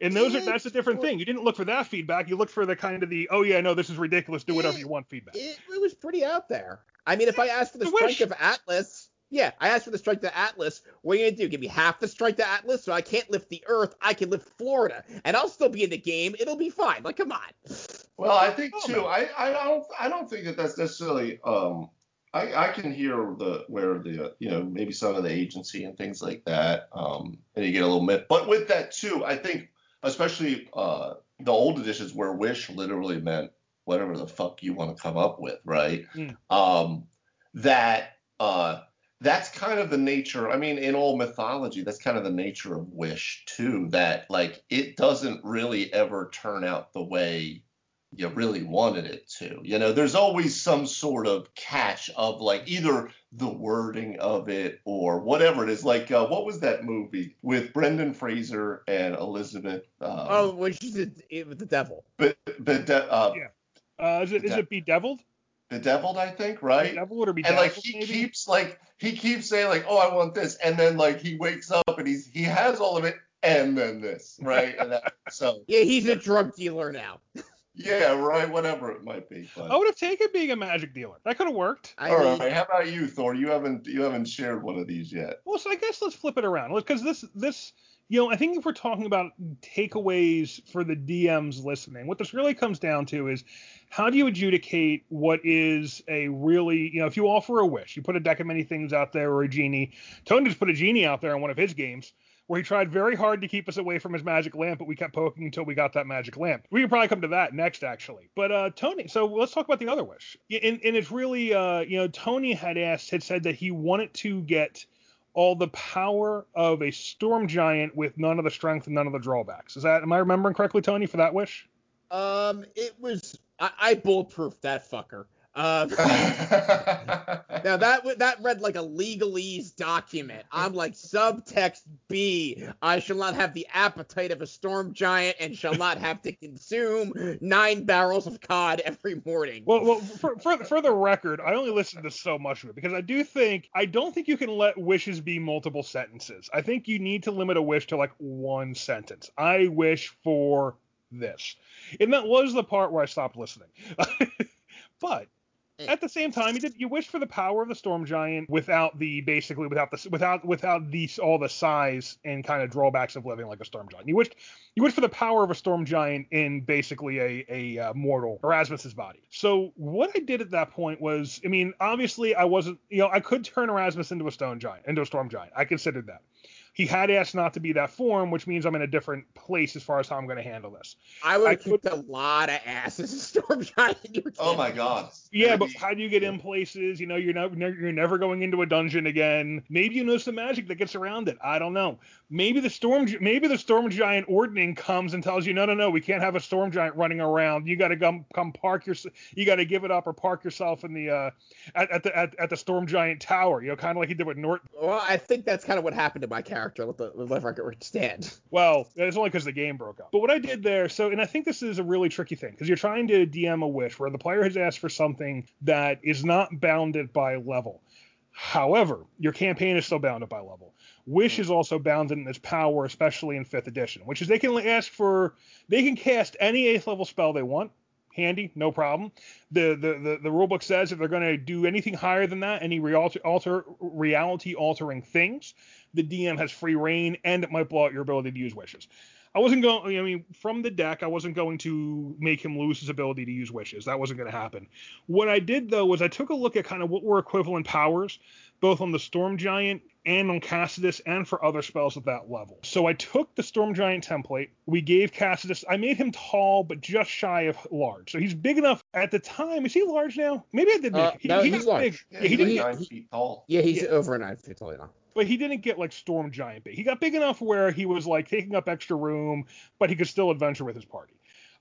And those are that's a different thing. You didn't look for that feedback. You looked for the kind of the oh yeah no this is ridiculous do whatever you want feedback. It, it was pretty out there. I mean, if I asked for the strength wish. of Atlas, yeah, I asked for the strength of Atlas. What are you gonna do? Give me half the strength of Atlas, so I can't lift the Earth. I can lift Florida, and I'll still be in the game. It'll be fine. Like, come on. Well, I think too. I, I don't I don't think that that's necessarily. Um, I I can hear the where the uh, you know maybe some of the agency and things like that. Um, and you get a little myth. But with that too, I think especially uh the old editions where wish literally meant whatever the fuck you want to come up with, right? Mm. Um, that uh that's kind of the nature i mean in all mythology that's kind of the nature of wish too that like it doesn't really ever turn out the way you really wanted it to you know there's always some sort of catch of like either the wording of it or whatever it is like uh, what was that movie with brendan fraser and elizabeth um, Oh, when she did it with the devil. but, but uh, Yeah. Uh, is it is it bedeviled? Bedeviled i think right Bedeviled or and like he maybe? keeps like he keeps saying like oh i want this and then like he wakes up and he's he has all of it and then this right and that, (laughs) so Yeah, he's a drug dealer now. yeah right whatever it might be but I would have taken being a magic dealer. That could have worked. I all mean, right how about you thor you haven't you haven't shared one of these yet Well, so I guess let's flip it around because this this you know I think if we're talking about takeaways for the DMs listening, what this really comes down to is how do you adjudicate what is a really you know if you offer a wish, you put a deck of many things out there or a genie. Tony just put a genie out there in one of his games. Where he tried very hard to keep us away from his magic lamp, but we kept poking until we got that magic lamp. We could probably come to that next, actually. But uh, Tony, so let's talk about the other wish. And, and it's really, uh, you know, Tony had asked, had said that he wanted to get all the power of a storm giant with none of the strength and none of the drawbacks. Is that am I remembering correctly, Tony, for that wish? Um, it was I, I bulletproofed that fucker. Uh, (laughs) (laughs) now that that read like a legalese document. I'm like subtext B. I shall not have the appetite of a storm giant and shall not have to consume nine barrels of cod every morning. Well, well, for, for for the record, I only listened to so much of it because I do think I don't think you can let wishes be multiple sentences. I think you need to limit a wish to like one sentence. I wish for this, and that was the part where I stopped listening. (laughs) but at the same time, you did you wish for the power of the storm giant without the basically without the without without the all the size and kind of drawbacks of living like a storm giant. You wished you wish for the power of a storm giant in basically a a uh, mortal Erasmus's body. So what I did at that point was, I mean, obviously I wasn't, you know, I could turn Erasmus into a stone giant, into a storm giant. I considered that. He had asked not to be that form, which means I'm in a different place as far as how I'm going to handle this. I would I have kicked a lot of ass as a storm giant. You oh my god. Yeah, but how do you get in places? You know, you're never you're never going into a dungeon again. Maybe you know some magic that gets around it. I don't know. Maybe the storm maybe the storm giant ordning comes and tells you, no, no, no, we can't have a storm giant running around. You got to come come park your you got to give it up or park yourself in the uh at, at the at, at the storm giant tower. You know, kind of like he did with Norton. Well, I think that's kind of what happened to my character. Let the let the record stand. (laughs) Well, it's only because the game broke up. But what I did there, so, and I think this is a really tricky thing because you're trying to DM a wish where the player has asked for something that is not bounded by level. However, your campaign is still bounded by level. Wish is also bounded in its power, especially in fifth edition, which is they can ask for, they can cast any eighth level spell they want. Handy, no problem. The the the, the rulebook says if they're going to do anything higher than that, any realtor, alter reality altering things, the DM has free reign, and it might blow out your ability to use wishes. I wasn't going. I mean, from the deck, I wasn't going to make him lose his ability to use wishes. That wasn't going to happen. What I did though was I took a look at kind of what were equivalent powers, both on the Storm Giant and on Cassidus, and for other spells at that level. So I took the Storm Giant template. We gave Cassidus. I made him tall, but just shy of large. So he's big enough at the time. Is he large now? Maybe I did. Make Uh, he, no, he he's large. big. Yeah, Yeah, he he's didn't like get nine feet tall. Yeah, he's Yeah. over nine feet tall now. but he didn't get like storm giant big. He got big enough where he was like taking up extra room, but he could still adventure with his party.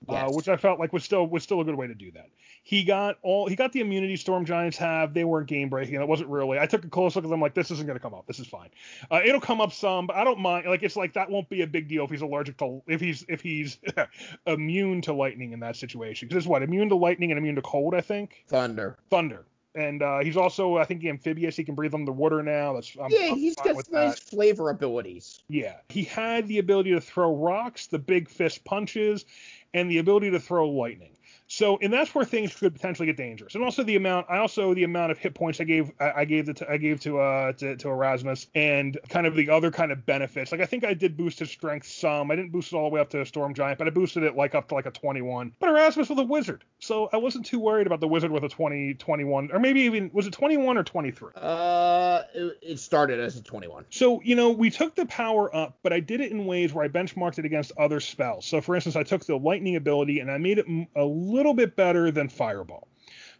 Uh, which I felt like was still was still a good way to do that. He got all he got the immunity storm giants have. They weren't game breaking. It wasn't really. I took a close look at them like this isn't going to come up. This is fine. Uh, it'll come up some, but I don't mind. Like it's like that won't be a big deal if he's allergic to if he's if he's (laughs) immune to lightning in that situation. Because it's what immune to lightning and immune to cold. I think Thunder. thunder. And uh, he's also, I think, amphibious. He can breathe underwater now. That's I'm, yeah, I'm he's got nice that. flavor abilities. Yeah, he had the ability to throw rocks, the big fist punches, and the ability to throw lightning. So, and that's where things could potentially get dangerous. And also the amount, I also the amount of hit points I gave, I, I gave the, I gave to, uh, to, to Erasmus, and kind of the other kind of benefits. Like I think I did boost his strength some. I didn't boost it all the way up to a storm giant, but I boosted it like up to like a 21. But Erasmus was a wizard, so I wasn't too worried about the wizard with a 20, 21, or maybe even was it 21 or 23. Uh, it, it started as a 21. So, you know, we took the power up, but I did it in ways where I benchmarked it against other spells. So, for instance, I took the lightning ability and I made it m- a little bit better than fireball.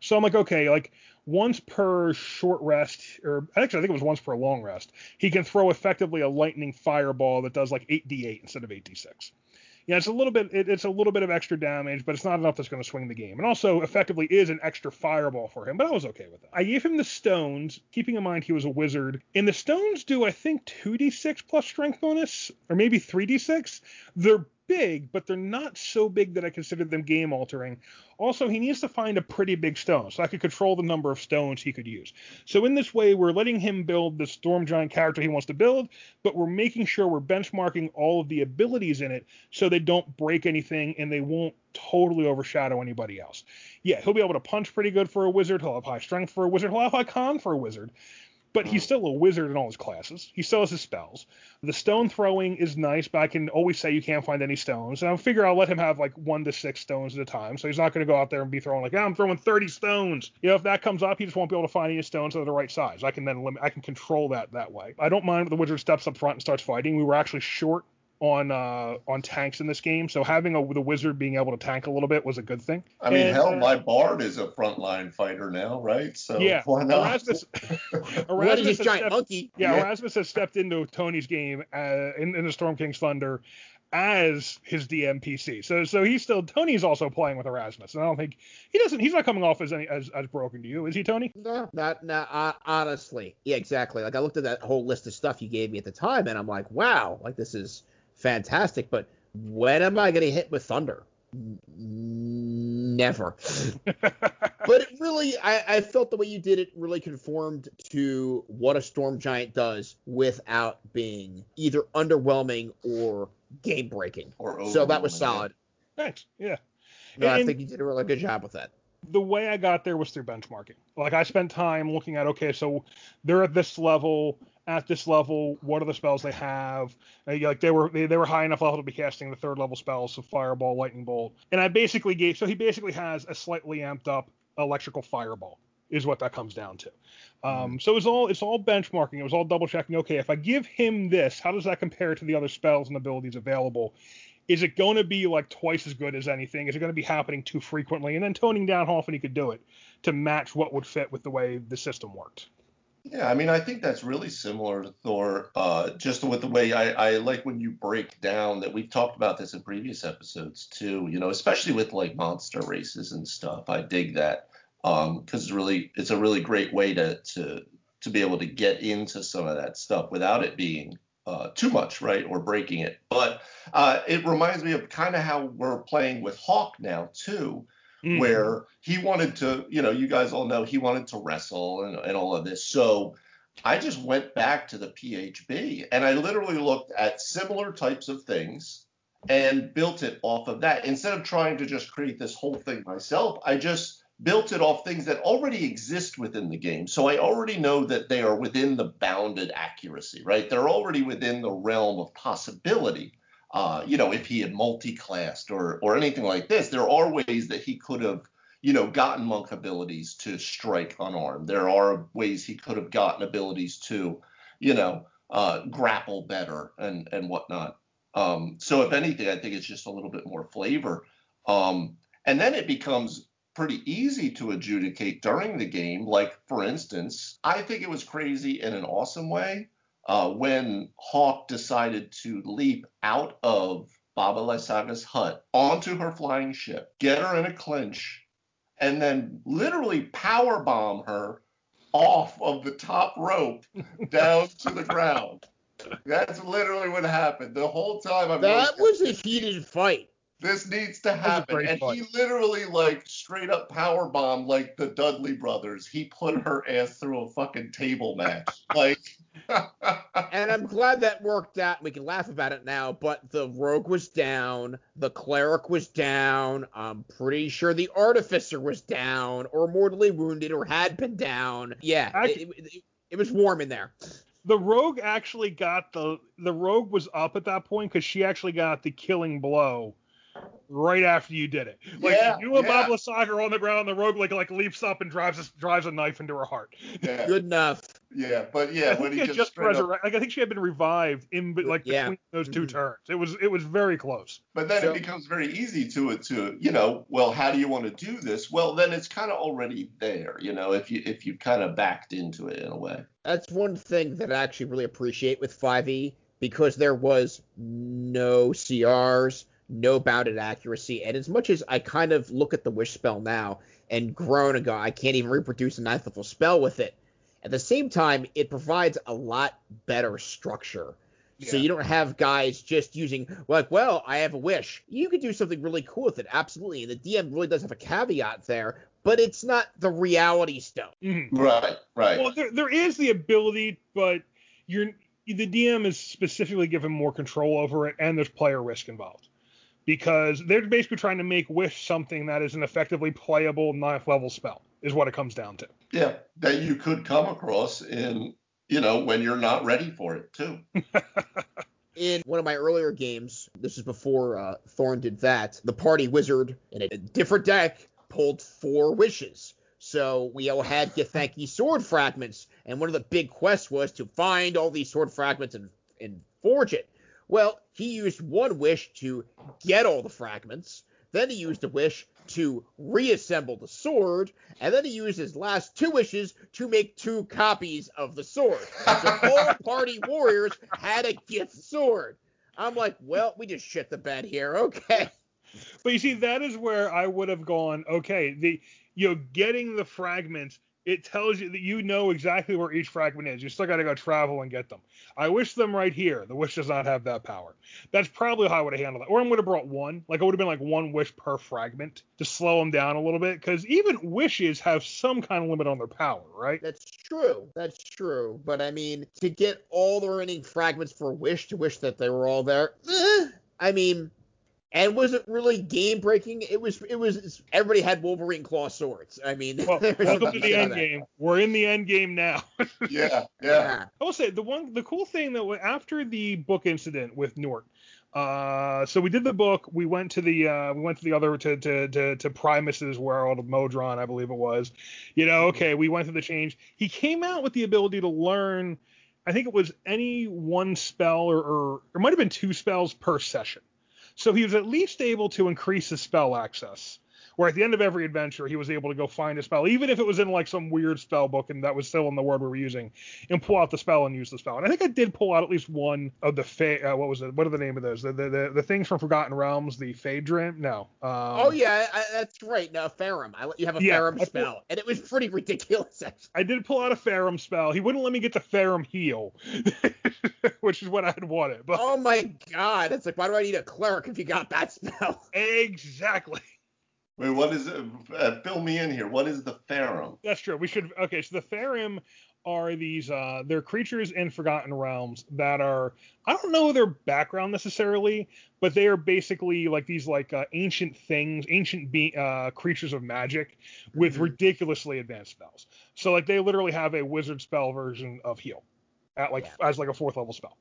So I'm like, okay, like once per short rest, or actually I think it was once per long rest, he can throw effectively a lightning fireball that does like 8d8 instead of 8d6. Yeah, it's a little bit it, it's a little bit of extra damage, but it's not enough that's going to swing the game. And also effectively is an extra fireball for him, but I was okay with that. I gave him the stones, keeping in mind he was a wizard. And the stones do I think 2d6 plus strength bonus or maybe 3d6. They're big, but they're not so big that I consider them game altering. Also, he needs to find a pretty big stone, so I could control the number of stones he could use. So in this way, we're letting him build the storm giant character he wants to build, but we're making sure we're benchmarking all of the abilities in it so they don't break anything and they won't totally overshadow anybody else. Yeah, he'll be able to punch pretty good for a wizard. He'll have high strength for a wizard. He'll have high con for a wizard. But he's still a wizard in all his classes. He still has his spells. The stone throwing is nice, but I can always say you can't find any stones. And I figure I'll let him have like one to six stones at a time. So he's not going to go out there and be throwing like, "Ah, I'm throwing 30 stones. You know, if that comes up, he just won't be able to find any stones that are the right size. I can then limit, I can control that that way. I don't mind if the wizard steps up front and starts fighting. We were actually short on uh on tanks in this game, so having a the wizard being able to tank a little bit was a good thing. I mean, And, hell, uh, my bard is a frontline fighter now, right? So yeah, why not? Erasmus, (laughs) What is Erasmus this giant stepped- monkey? Yeah, Yeah. Erasmus has stepped into Tony's game uh, in, in the Storm King's Thunder as his DMPC. So so he's still Tony's also playing with Erasmus. And I don't think he doesn't he's not coming off as any as, as broken to you, is he, Tony? No, not not uh, honestly. Yeah, exactly. Like I looked at that whole list of stuff you gave me at the time, and I'm like, wow, like this is fantastic. But when am I gonna hit with Thunder? Never. (laughs) but it really, I, I felt the way you did it really conformed to what a Storm Giant does without being either underwhelming or game breaking. So that was solid. Thanks. Yeah. No, I think you did a really good job with that. The way I got there was through benchmarking. Like I spent time looking at okay, so they're at this level, at this level, what are the spells they have? Like they were they, they were high enough level to be casting the third level spells, so fireball, lightning bolt. And I basically gave so he basically has a slightly amped up electrical fireball is what that comes down to. Um, mm. So it's all it's all benchmarking. It was all double checking. Okay, if I give him this, how does that compare to the other spells and abilities available? Is it going to be like twice as good as anything? Is it going to be happening too frequently? And then toning down how often he could do it to match what would fit with the way the system worked. Yeah, I mean, I think that's really similar to Thor, uh, just with the way I, I like when you break down that we've talked about this in previous episodes too, you know, especially with like monster races and stuff. I dig that because um, it's really it's a really great way to to to be able to get into some of that stuff without it being uh, too much, right, or breaking it. But uh, it reminds me of kind of how we're playing with Hawk now too, mm. where he wanted to, you know, you guys all know he wanted to wrestle and, and all of this. So I just went back to the PHB and I literally looked at similar types of things and built it off of that. Instead of trying to just create this whole thing myself, I just built it off things that already exist within the game. So I already know that they are within the bounded accuracy, right? They're already within the realm of possibility. Uh, you know, if he had multi-classed or or anything like this, there are ways that he could have, you know, gotten monk abilities to strike unarmed. There are ways he could have gotten abilities to, you know, uh, grapple better and and whatnot. Um, so if anything, I think it's just a little bit more flavor. Um, and then it becomes pretty easy to adjudicate during the game. Like, for instance, I think it was crazy in an awesome way uh, when Hawk decided to leap out of Baba Lysaga's hut onto her flying ship, get her in a clinch, and then literally power bomb her off of the top rope (laughs) down to the ground. That's literally what happened. The whole time I'm That was a heated fight. This needs to happen. And he literally like straight up power bomb like the Dudley brothers. He put her ass through a fucking table match. like And I'm glad that worked out. We can laugh about it now, but the rogue was down, the cleric was down. I'm pretty sure the artificer was down or mortally wounded or had been down. Yeah, it, it, it was warm in there the rogue actually got the the rogue was up at that point because she actually got the killing blow right after you did it. Like yeah, you and yeah. Baba Lysaga on the ground, the rogue like like leaps up and drives a, drives a knife into her heart. Yeah. Good enough. Yeah, but yeah, when he just, just resurrected, like I think she had been revived in like yeah. between those 2 mm-hmm. turns. It was it was very close. But then so, it becomes very easy to it to you know, well, how do you want to do this? Well, then it's kind of already there, you know, if you if you kind of backed into it in a way. That's one thing that I actually really appreciate with 5e because there was no CRs no bounded accuracy. And as much as I kind of look at the wish spell now and groan and go, I can't even reproduce a ninth level spell with it. At the same time, it provides a lot better structure. Yeah. So you don't have guys just using like, well, I have a wish. You could do something really cool with it, absolutely. And the DM really does have a caveat there, but it's not the reality stone. Mm-hmm. Right, right. Well, there, there is the ability, but you're the DM is specifically given more control over it, and there's player risk involved because they're basically trying to make Wish something that is an effectively playable ninth level spell, is what it comes down to. Yeah, that you could come across in, you know, when you're not ready for it, too. (laughs) in one of my earlier games, this is before uh, Thorn did that, the party wizard in a different deck pulled four wishes. So we all had Githyanki sword fragments, and one of the big quests was to find all these sword fragments and, and forge it. Well, he used one wish to get all the fragments. Then he used a wish to reassemble the sword, and then he used his last two wishes to make two copies of the sword. The whole (laughs) party warriors had a gift sword. I'm like, well, we just shit the bed here. Okay. But you see, that is where I would have gone. Okay, the you know getting the fragments. It tells you that you know exactly where each fragment is. You still got to go travel and get them. I wish them right here. The wish does not have that power. That's probably how I would have handled it. Or I would have brought one. Like it would have been like one wish per fragment to slow them down a little bit. Because even wishes have some kind of limit on their power, right? That's true. That's true. But I mean, to get all the remaining fragments for Wish to wish that they were all there, eh, I mean, and wasn't really game breaking? It was. It was. Everybody had Wolverine claw swords. I mean, Well, (laughs) welcome to the about end that. game. We're in the end game now. (laughs) Yeah, yeah. Yeah. I will say the one the cool thing that wa- after the book incident with Nort, uh, so we did the book. We went to the uh, we went to the other to to to, to Primus's world of Modron, I believe it was. You know, okay, we went through the change. He came out with the ability to learn. I think it was any one spell or or it might have been two spells per session. So he was at least able to increase his spell access. Where at the end of every adventure, he was able to go find a spell, even if it was in like some weird spell book and that was still in the word we were using, and pull out the spell and use the spell. And I think I did pull out at least one of the fa- uh, what was it? What are the name of those? The the the, the things from Forgotten Realms, the Phaedron? No. Um, Oh yeah, I, that's right. No, Farum. I let you have a Yeah, Farum I thought- spell, and it was pretty ridiculous. Actually. I did pull out a Farum spell. He wouldn't let me get the Farum heal, (laughs) which is what I had wanted. But Oh my god, it's like, why do I need a cleric if you got that spell? exactly. Wait, what is it? Uh, fill me in here. What is the Farum? That's true. We should. Okay, so the Farum are these. Uh, they're creatures in Forgotten Realms that are. I don't know their background necessarily, but they are basically like these like uh, ancient things, ancient be- uh, creatures of magic with Mhm. ridiculously advanced spells. So like they literally have a wizard spell version of heal, at like as like a fourth level spell.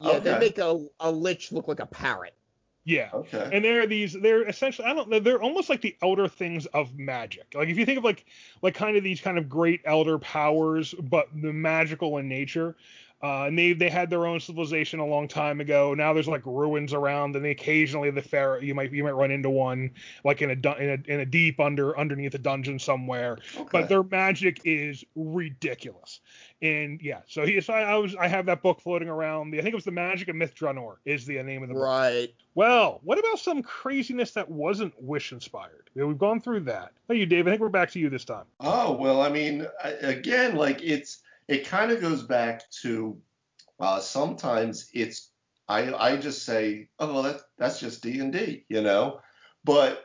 Yeah, they make a, a lich look like a parrot. Yeah. Okay. and they're these they're essentially i don't they're almost like the elder things of magic like if you think of like like kind of these kind of great elder powers but the magical in nature uh, and they they had their own civilization a long time ago. Now there's like ruins around, and they occasionally the pharaoh you might you might run into one like in a in a, in a deep under underneath a dungeon somewhere. okay. But their magic is ridiculous, and yeah. So he so I, I was I have that book floating around. I think it was the Magic of Myth Drannor is the name of the book. Right. Well, what about some craziness that wasn't wish inspired? Yeah, we've gone through that. Hey, you, Dave. I think we're back to you this time. Oh well, I mean, I, again, like it's it kind of goes back to uh, sometimes it's I I just say oh well that that's just D and D, you know, but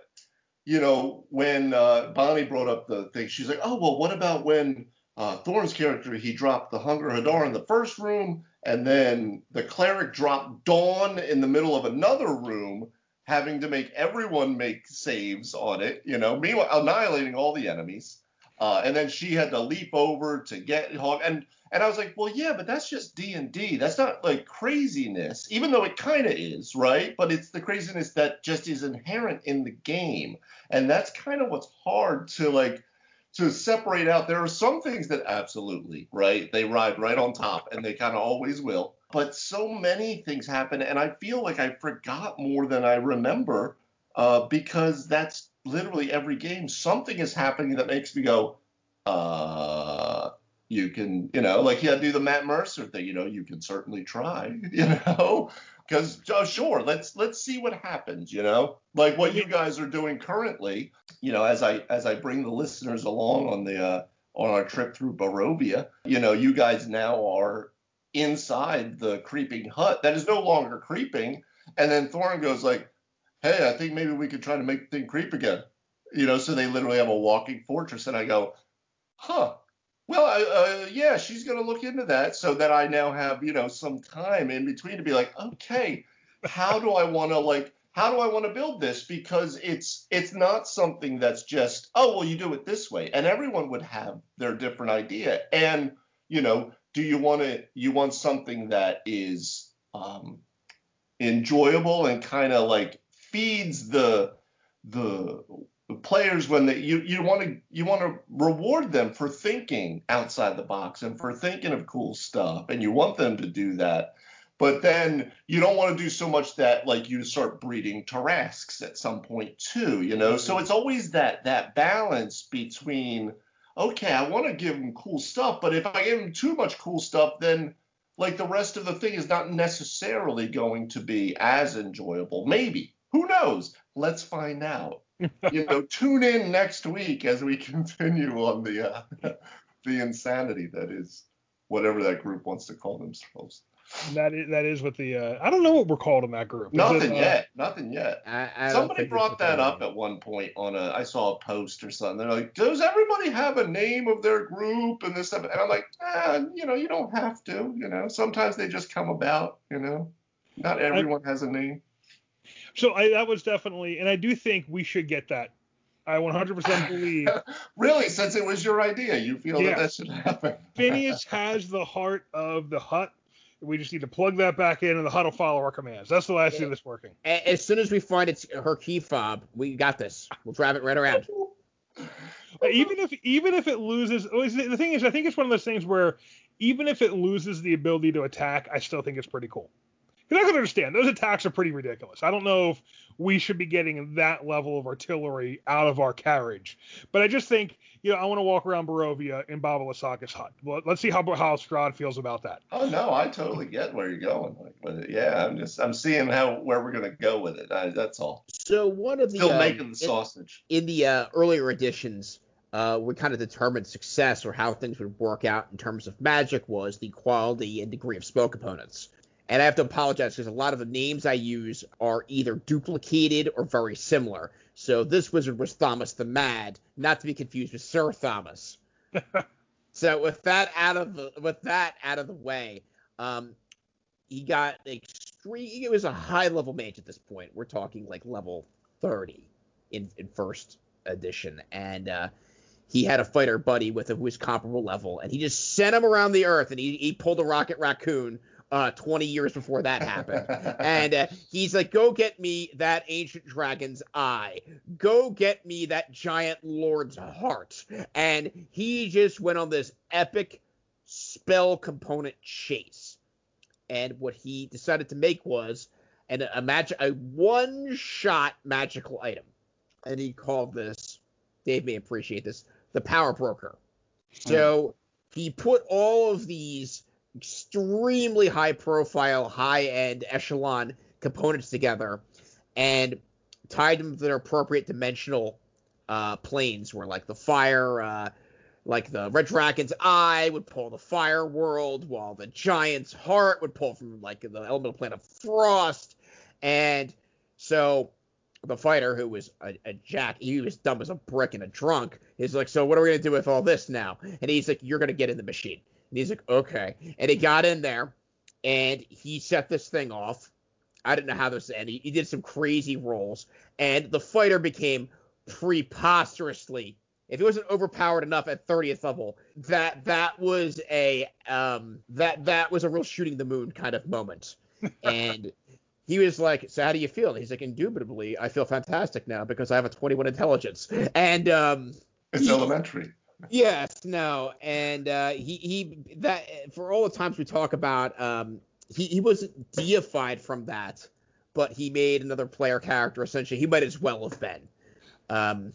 you know when uh, Bonnie brought up the thing, she's like oh well what about when uh, Thorne's character he dropped the Hunger Hadar in the first room and then the cleric dropped Dawn in the middle of another room having to make everyone make saves on it, you know, meanwhile annihilating all the enemies. Uh, and then she had to leap over to get Hawk, and and I was like, well, yeah, but that's just D and D. That's not like craziness, even though it kind of is, right? But it's the craziness that just is inherent in the game, and that's kind of what's hard to like to separate out. There are some things that absolutely, right? They ride right on top, and they kind of always will. But so many things happen, and I feel like I forgot more than I remember uh, because that's literally every game. Something is happening that makes me go, uh, you can, you know, like yeah, do the Matt Mercer thing. You know, you can certainly try, (laughs) you know, because oh, sure, let's let's see what happens. You know, like what you guys are doing currently. You know, as I as I bring the listeners along on the uh, on our trip through Barovia, you know, you guys now are inside the creeping hut that is no longer creeping. And then Thorin goes like, "Hey, I think maybe we could try to make the thing creep again." You know, so they literally have a walking fortress, and I go, "Huh." Well, uh, yeah, she's going to look into that so that I now have, you know, some time in between to be like, okay, how do I want to like, how do I want to build this? Because it's it's not something that's just, oh, well, you do it this way, and everyone would have their different idea. And you know, do you want to you want something that is um, enjoyable and kind of like feeds the the players when they you you want to you want to reward them for thinking outside the box and for thinking of cool stuff and you want them to do that but then you don't want to do so much that like you start breeding Tarrasques at some point too you know so mm-hmm. it's always that that balance between okay I want to give them cool stuff but if I give them too much cool stuff then like the rest of the thing is not necessarily going to be as enjoyable. Maybe. Who knows? Let's find out. (laughs) you know, tune in next week as we (laughs) continue on the uh, (laughs) the insanity that is whatever that group wants to call themselves. That is that is what the uh, I don't know what we're called in that group. Is Nothing it, uh, yet. Nothing yet. I, I Somebody brought that up at one point on a. I saw a post or something. They're like, "Does everybody have a name of their group and this stuff?" And I'm like, "Ah, you know, you don't have to. You know, sometimes they just come about. You know, not everyone has a name." So I, that was definitely, and I do think we should get that. I 100% believe (laughs) really, since it was your idea, you feel Yeah. that that should happen. (laughs) Phineas has the heart of the hut. We just need to plug that back in, and the hut will follow our commands. That's the way I see Yeah. this working. As soon as we find it's her key fob, we got this. We'll drive it right around. (laughs) Even if even if it loses, is it- the thing is, I think it's one of those things where even if it loses the ability to attack, I still think it's pretty cool. Because I can understand those attacks are pretty ridiculous. I don't know if we should be getting that level of artillery out of our carriage, but I just think you know I want to walk around Barovia in Baba Lysaga's hut. Well, let's see how how Strahd feels about that. Oh no, I totally get where you're going like, with it. Yeah, I'm just I'm seeing how where we're gonna go with it. I, that's all. So one of the Still um, making the in- sausage. in the uh, earlier editions, uh, we kind of determined success or how things would work out in terms of magic was the quality and degree of spell components. And I have to apologize because a lot of the names I use are either duplicated or very similar. So this wizard was Thomas the Mad, not to be confused with Sir Thomas. (laughs) so with that out of the with that out of the way, um, he got extreme. It was a high level mage at this point. We're talking like level thirty in in first edition, and uh, he had a fighter buddy with him who was comparable level, and he just sent him around the earth, and he he pulled a rocket raccoon. Uh, 20 years before that happened, (laughs) and uh, he's like, "Go get me that ancient dragon's eye. Go get me that giant lord's heart." And he just went on this epic spell component chase. And what he decided to make was an, a magic, a one-shot magical item, and he called this. Dave may appreciate this. The Power Broker. So he put all of these extremely high-profile, high-end echelon components together, and tied them to their appropriate dimensional uh, planes, where like the fire. Uh, like the red dragon's eye would pull the fire world, while the giant's heart would pull from like the elemental plane of frost. And so the fighter, who was a, a jack, he was dumb as a brick and a drunk, is like, so what are we gonna do with all this now? And he's like, you're gonna get in the machine. And he's like, okay. And he got in there, and he set this thing off. I didn't know how this ended. He, he did some crazy rolls, and the fighter became preposterously if he wasn't overpowered enough at 30th level, that that was a um that that was a real shooting the moon kind of moment. (laughs) and he was like, "So how do you feel?" And he's like, "Indubitably, I feel fantastic now because I have a 21 intelligence." And um It's he- elementary. Yes, no, and uh, he he that for all the times we talk about, um, he he wasn't deified from that, but he made another player character essentially. He might as well have been, um,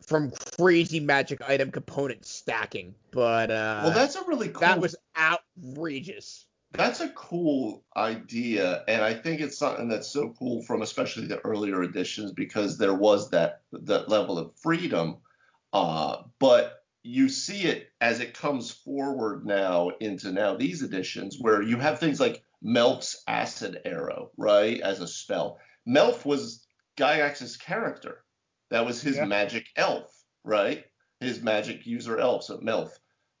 from crazy magic item component stacking. But uh, well, that's a really cool. that was outrageous. that's a cool idea and i think it's something that's so cool from especially the earlier editions because there was that that level of freedom uh, but you see it as it comes forward now into now these editions where you have things like melf's acid arrow right as a spell melf was Gygax's character that was his Yeah. magic elf right his magic user elf so melf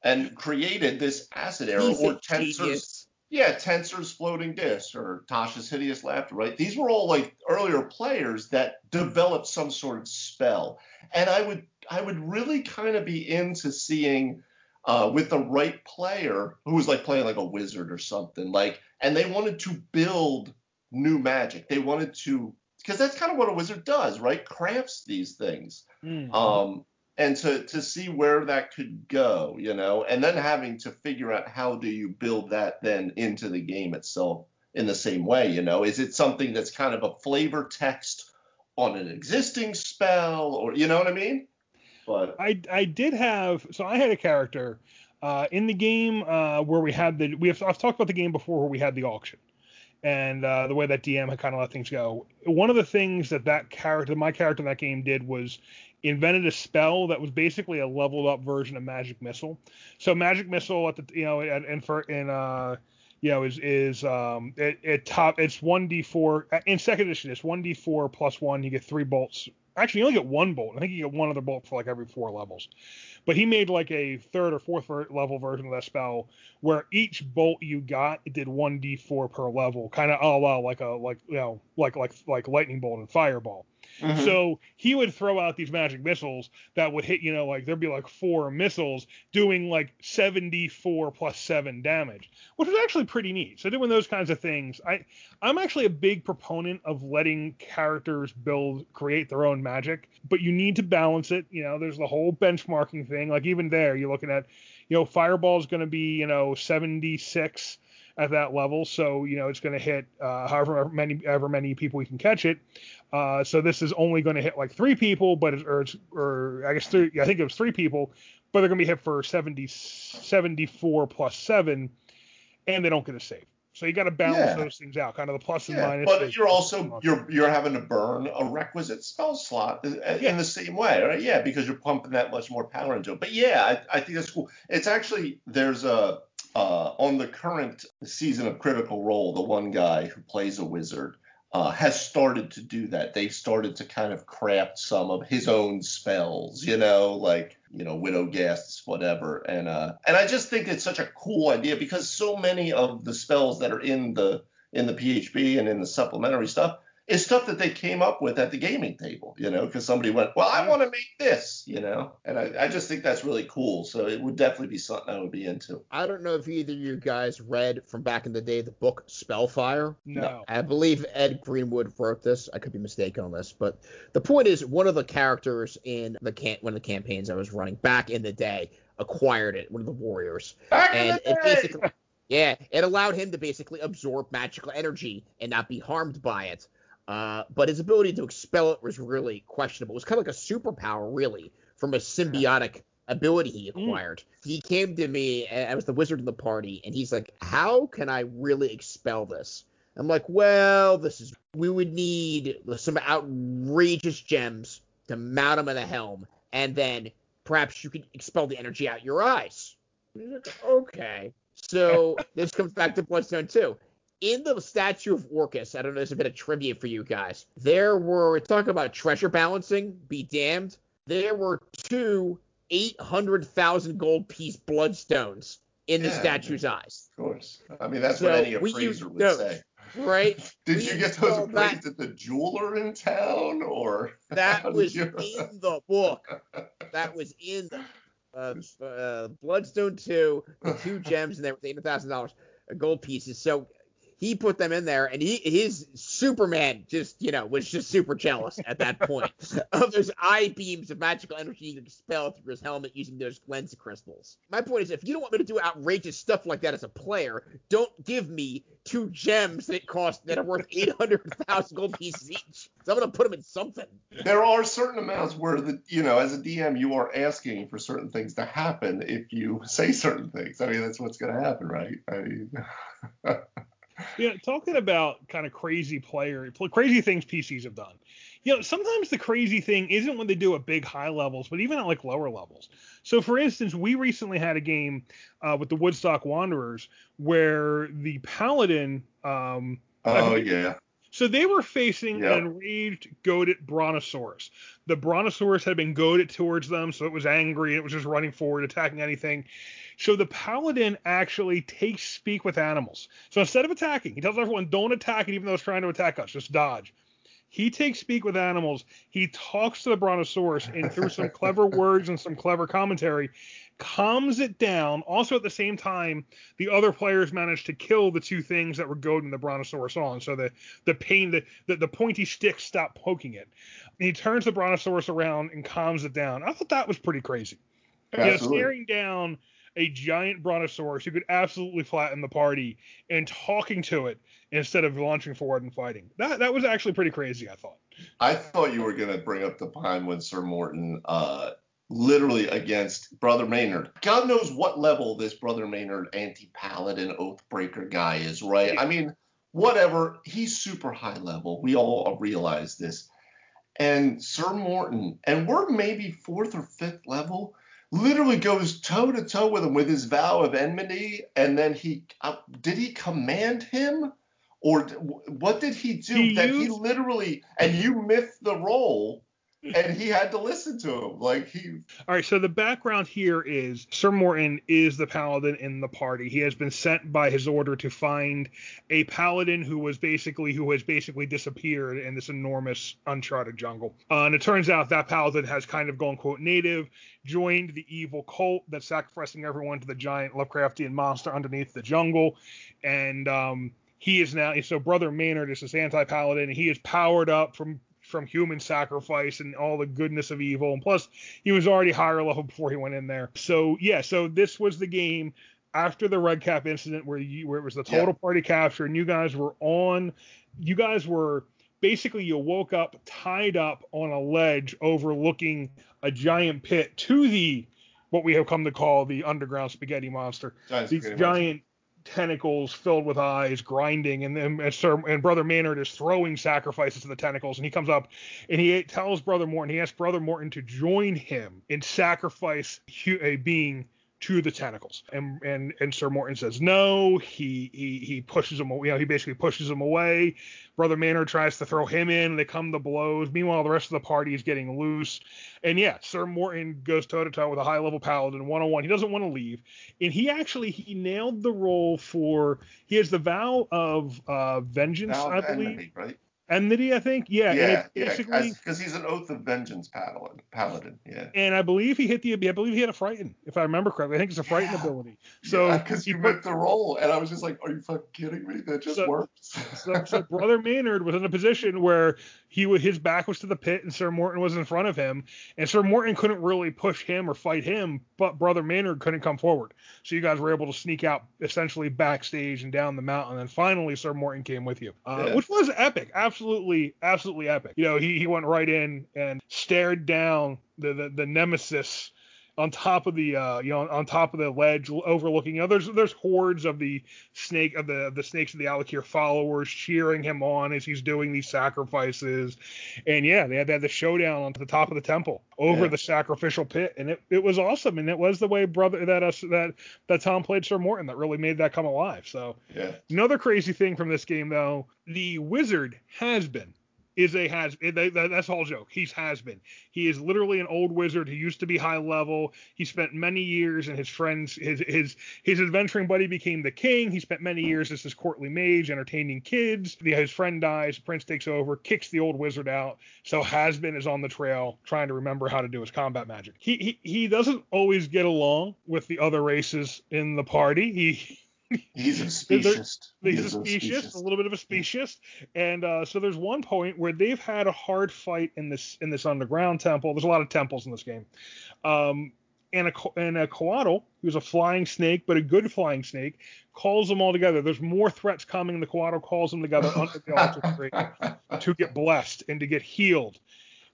and created this acid arrow He's or Tenser's genius. yeah, Tenser's floating disc or Tasha's hideous laughter, right? These were all like earlier players that developed some sort of spell, and I would I would really kind of be into seeing uh, with the right player who was like playing like a wizard or something, like, and they wanted to build new magic. They wanted to because that's kind of what a wizard does, right? Crafts these things Mm. um, and to to see where that could go, you know, and then having to figure out how do you build that then into the game itself in the same way, you know, is it something that's kind of a flavor text on an existing spell, or you know what I mean? But I I did have so I had a character. Uh, in the game uh, where we had the we have I've talked about the game before where we had the auction and uh, the way that DM had kind of let things go. One of the things that that character, my character in that game, did was invented a spell that was basically a leveled up version of Magic Missile. So Magic Missile at the you know and for in uh you know is is um it, it top it's one d four in second edition it's one d four plus one you get three bolts. Actually, you only get one bolt. I think you get one other bolt for like every four levels. But he made like a third or fourth level version of that spell where each bolt you got it did 1d4 per level, kind of oh well like a like you know like like like lightning bolt and fireball. Mm-hmm. So he would throw out these magic missiles that would hit, you know, like there'd be like four missiles doing like 74 plus seven damage, which was actually pretty neat. So doing those kinds of things, I I'm actually a big proponent of letting characters build create their own magic, but you need to balance it. You know, there's the whole benchmarking thing. Like even there, you're looking at, you know, Fireball is going to be, you know, 76 at that level. So you know it's going to hit uh, however many ever many people we can catch it. Uh, so this is only going to hit like three people, but or or I guess three. I think it was three people, but they're going to be hit for 70, 74 plus seven, and they don't get a save. So you got to balance yeah. those things out, kind of the plus and yeah, minus. But you're also you're you're having to burn a requisite spell slot in yeah. the same way, right? Yeah, because you're pumping that much more power into it. But yeah, I, I think that's cool. It's actually there's a uh, on the current season of Critical Role, the one guy who plays a wizard uh, has started to do that. They started to kind of craft some of his own spells, you know, like you know, Widogast's, whatever. And uh, and I just think it's such a cool idea because so many of the spells that are in the in the PHB and in the supplementary stuff is stuff that they came up with at the gaming table, you know, because somebody went, well, I mm. want to make this, you know, and I, I, just think that's really cool. So it would definitely be something I would be into. I don't know if either of you guys read from back in the day the book Spellfire. No. I believe Ed Greenwood wrote this. I could be mistaken on this, but the point is, one of the characters in the can one of the campaigns I was running back in the day acquired it, one of the warriors, back and it basically. Yeah, it allowed him to basically absorb magical energy and not be harmed by it. Uh, but his ability to expel it was really questionable. It was kind of like a superpower, really, from a symbiotic ability he mm. acquired. Mm. He came to me, I was the wizard in the party, and he's like, How can I really expel this? I'm like, Well, this is, we would need some outrageous gems to mount them in the helm, and then perhaps you could expel the energy out your eyes. Like, okay. So this comes back to Bloodstone 2 in the statue of Orcus, I don't know, there's a bit of trivia for you guys. There were, talking about treasure balancing, be damned, there were two 800,000 gold piece bloodstones in the statue's eyes. Of course. I mean, that's so what any appraiser would those, say. Right? (laughs) Did we you get those appraised that, at the jeweler in town, or? (laughs) That was you... in the book. That was in the uh, (laughs) uh, Bloodstone 2, the two gems, and there were $800,000 uh, gold pieces. So he put them in there, and he his Superman just you know was just super jealous at that point (laughs) of those eye beams of magical energy to expel through his helmet using those lens crystals. My point is, if you don't want me to do outrageous stuff like that as a player, don't give me two gems that cost that are worth eight hundred thousand gold pieces each. So I'm gonna put them in something. There are certain amounts where the you know as a DM you are asking for certain things to happen if you say certain things. I mean that's what's gonna happen, right? I mean. (laughs) you know, talking about kind of crazy player, crazy things PCs have done. You know, sometimes the crazy thing isn't when they do at big high levels, but even at like lower levels. So, for instance, we recently had a game uh, with the Woodstock Wanderers where the Paladin. Um, oh yeah. So they were facing yep. an enraged, goaded Brontosaurus. The Brontosaurus had been goaded towards them, so it was angry. It was just running forward, attacking anything. So the paladin actually takes speak with animals. So instead of attacking, he tells everyone, don't attack it even though it's trying to attack us, just dodge. He takes speak with animals. He talks to the brontosaurus and through some clever (laughs) words and some clever commentary, calms it down. Also, at the same time, the other players manage to kill the two things that were goading the brontosaurus on. So the the pain, the the, the pointy stick stopped poking it. And he turns the brontosaurus around and calms it down. I thought that was pretty crazy. Absolutely. You know, staring down a giant brontosaurus who could absolutely flatten the party and talking to it instead of launching forward and fighting. That that was actually pretty crazy, I thought. I thought you were to bring up the time when Sir Morton uh, literally against Brother Maynard. God knows what level this Brother Maynard anti-paladin oathbreaker guy is, right? I mean, whatever. He's super high level. We all realize this. And Sir Morton, and we're maybe fourth or fifth level, literally goes toe to toe with him with his vow of enmity. And then he, uh, did he command him? Or what did he do He that he literally, and you missed the role, and he had to listen to him. Like he, All right, so the background here is Sir Morton is the paladin in the party. He has been sent by his order to find a paladin who was basically who has basically disappeared in this enormous uncharted jungle. Uh, and it turns out that paladin has kind of gone quote native, joined the evil cult that's sacrificing everyone to the giant Lovecraftian monster underneath the jungle, and um, he is now so brother Maynard is this anti-paladin. He is powered up from from human sacrifice and all the goodness of evil, and plus he was already higher level (laughs) before he went in there. So yeah, so this was the game after the red cap incident where you where it was the total party capture and you guys were on you guys were basically you woke up tied up on a ledge overlooking a giant pit to the what we have come to call the underground spaghetti monster. giant These spaghetti giant tentacles filled with eyes grinding and then and, Sir, and brother Maynard is throwing sacrifices to the tentacles and he comes up and he tells brother Morton he asks brother Morton to join him and sacrifice a being to the tentacles. And and and Sir Morton says no he he he pushes him away you know he basically pushes him away. Brother Maynard tries to throw him in. They come to blows. Meanwhile the rest of the party is getting loose. And yeah Sir Morton goes toe to toe with a high level paladin one on one he doesn't want to leave. And he actually he nailed the role for he has the vow of uh vengeance Now I believe. enmity, right? Enmity I think yeah, Yeah, it's yeah, because he's an oath of vengeance paladin. Paladin, yeah. and I believe he hit the I believe he had a frighten if I remember correctly I think it's a frighten Yeah. ability so because he you put- the roll, and I was just like, "Are you fucking kidding me? That just So- works." so, so (laughs) brother Maynard was in a position where he would his back was to the pit and Sir Morton was in front of him and Sir Morton couldn't really push him or fight him but brother Maynard couldn't come forward so you guys were able to sneak out essentially backstage and down the mountain and finally Sir Morton came with you uh, Yeah. which was epic absolutely absolutely epic you know he, he went right in and stared down the the, the nemesis on top of the uh, you know on top of the ledge overlooking you know there's there's hordes of the snake of the the snakes of the Alakir followers cheering him on as he's doing these sacrifices. And yeah they had, they had the showdown on the top of the temple over Yeah. the sacrificial pit. And it, it was awesome. And it was the way brother that us that that Tom played Sir Morton that really made that come alive. So yeah, Another crazy thing from this game, though, the wizard has been is a has eh, that, that- that's all joke. He's has been. He is literally an old wizard who used to be high level. He spent many years, and his friends, his his his adventuring buddy became the king. He spent many years as his courtly mage, entertaining kids. His friend dies. Prince takes over, kicks the old wizard out. So has been is on the trail, trying to remember how to do his combat magic. He he he doesn't always get along with the other races in the party. He he's a. (laughs) He He's is a a specious, a little bit of a specious, and uh, so there's one point where they've had a hard fight in this in this underground temple. There's a lot of temples in this game, um, and a and a coatl, who's a flying snake, but a good flying snake, calls them all together. There's more threats coming. The coatl calls them together under the altar (laughs) to get blessed and to get healed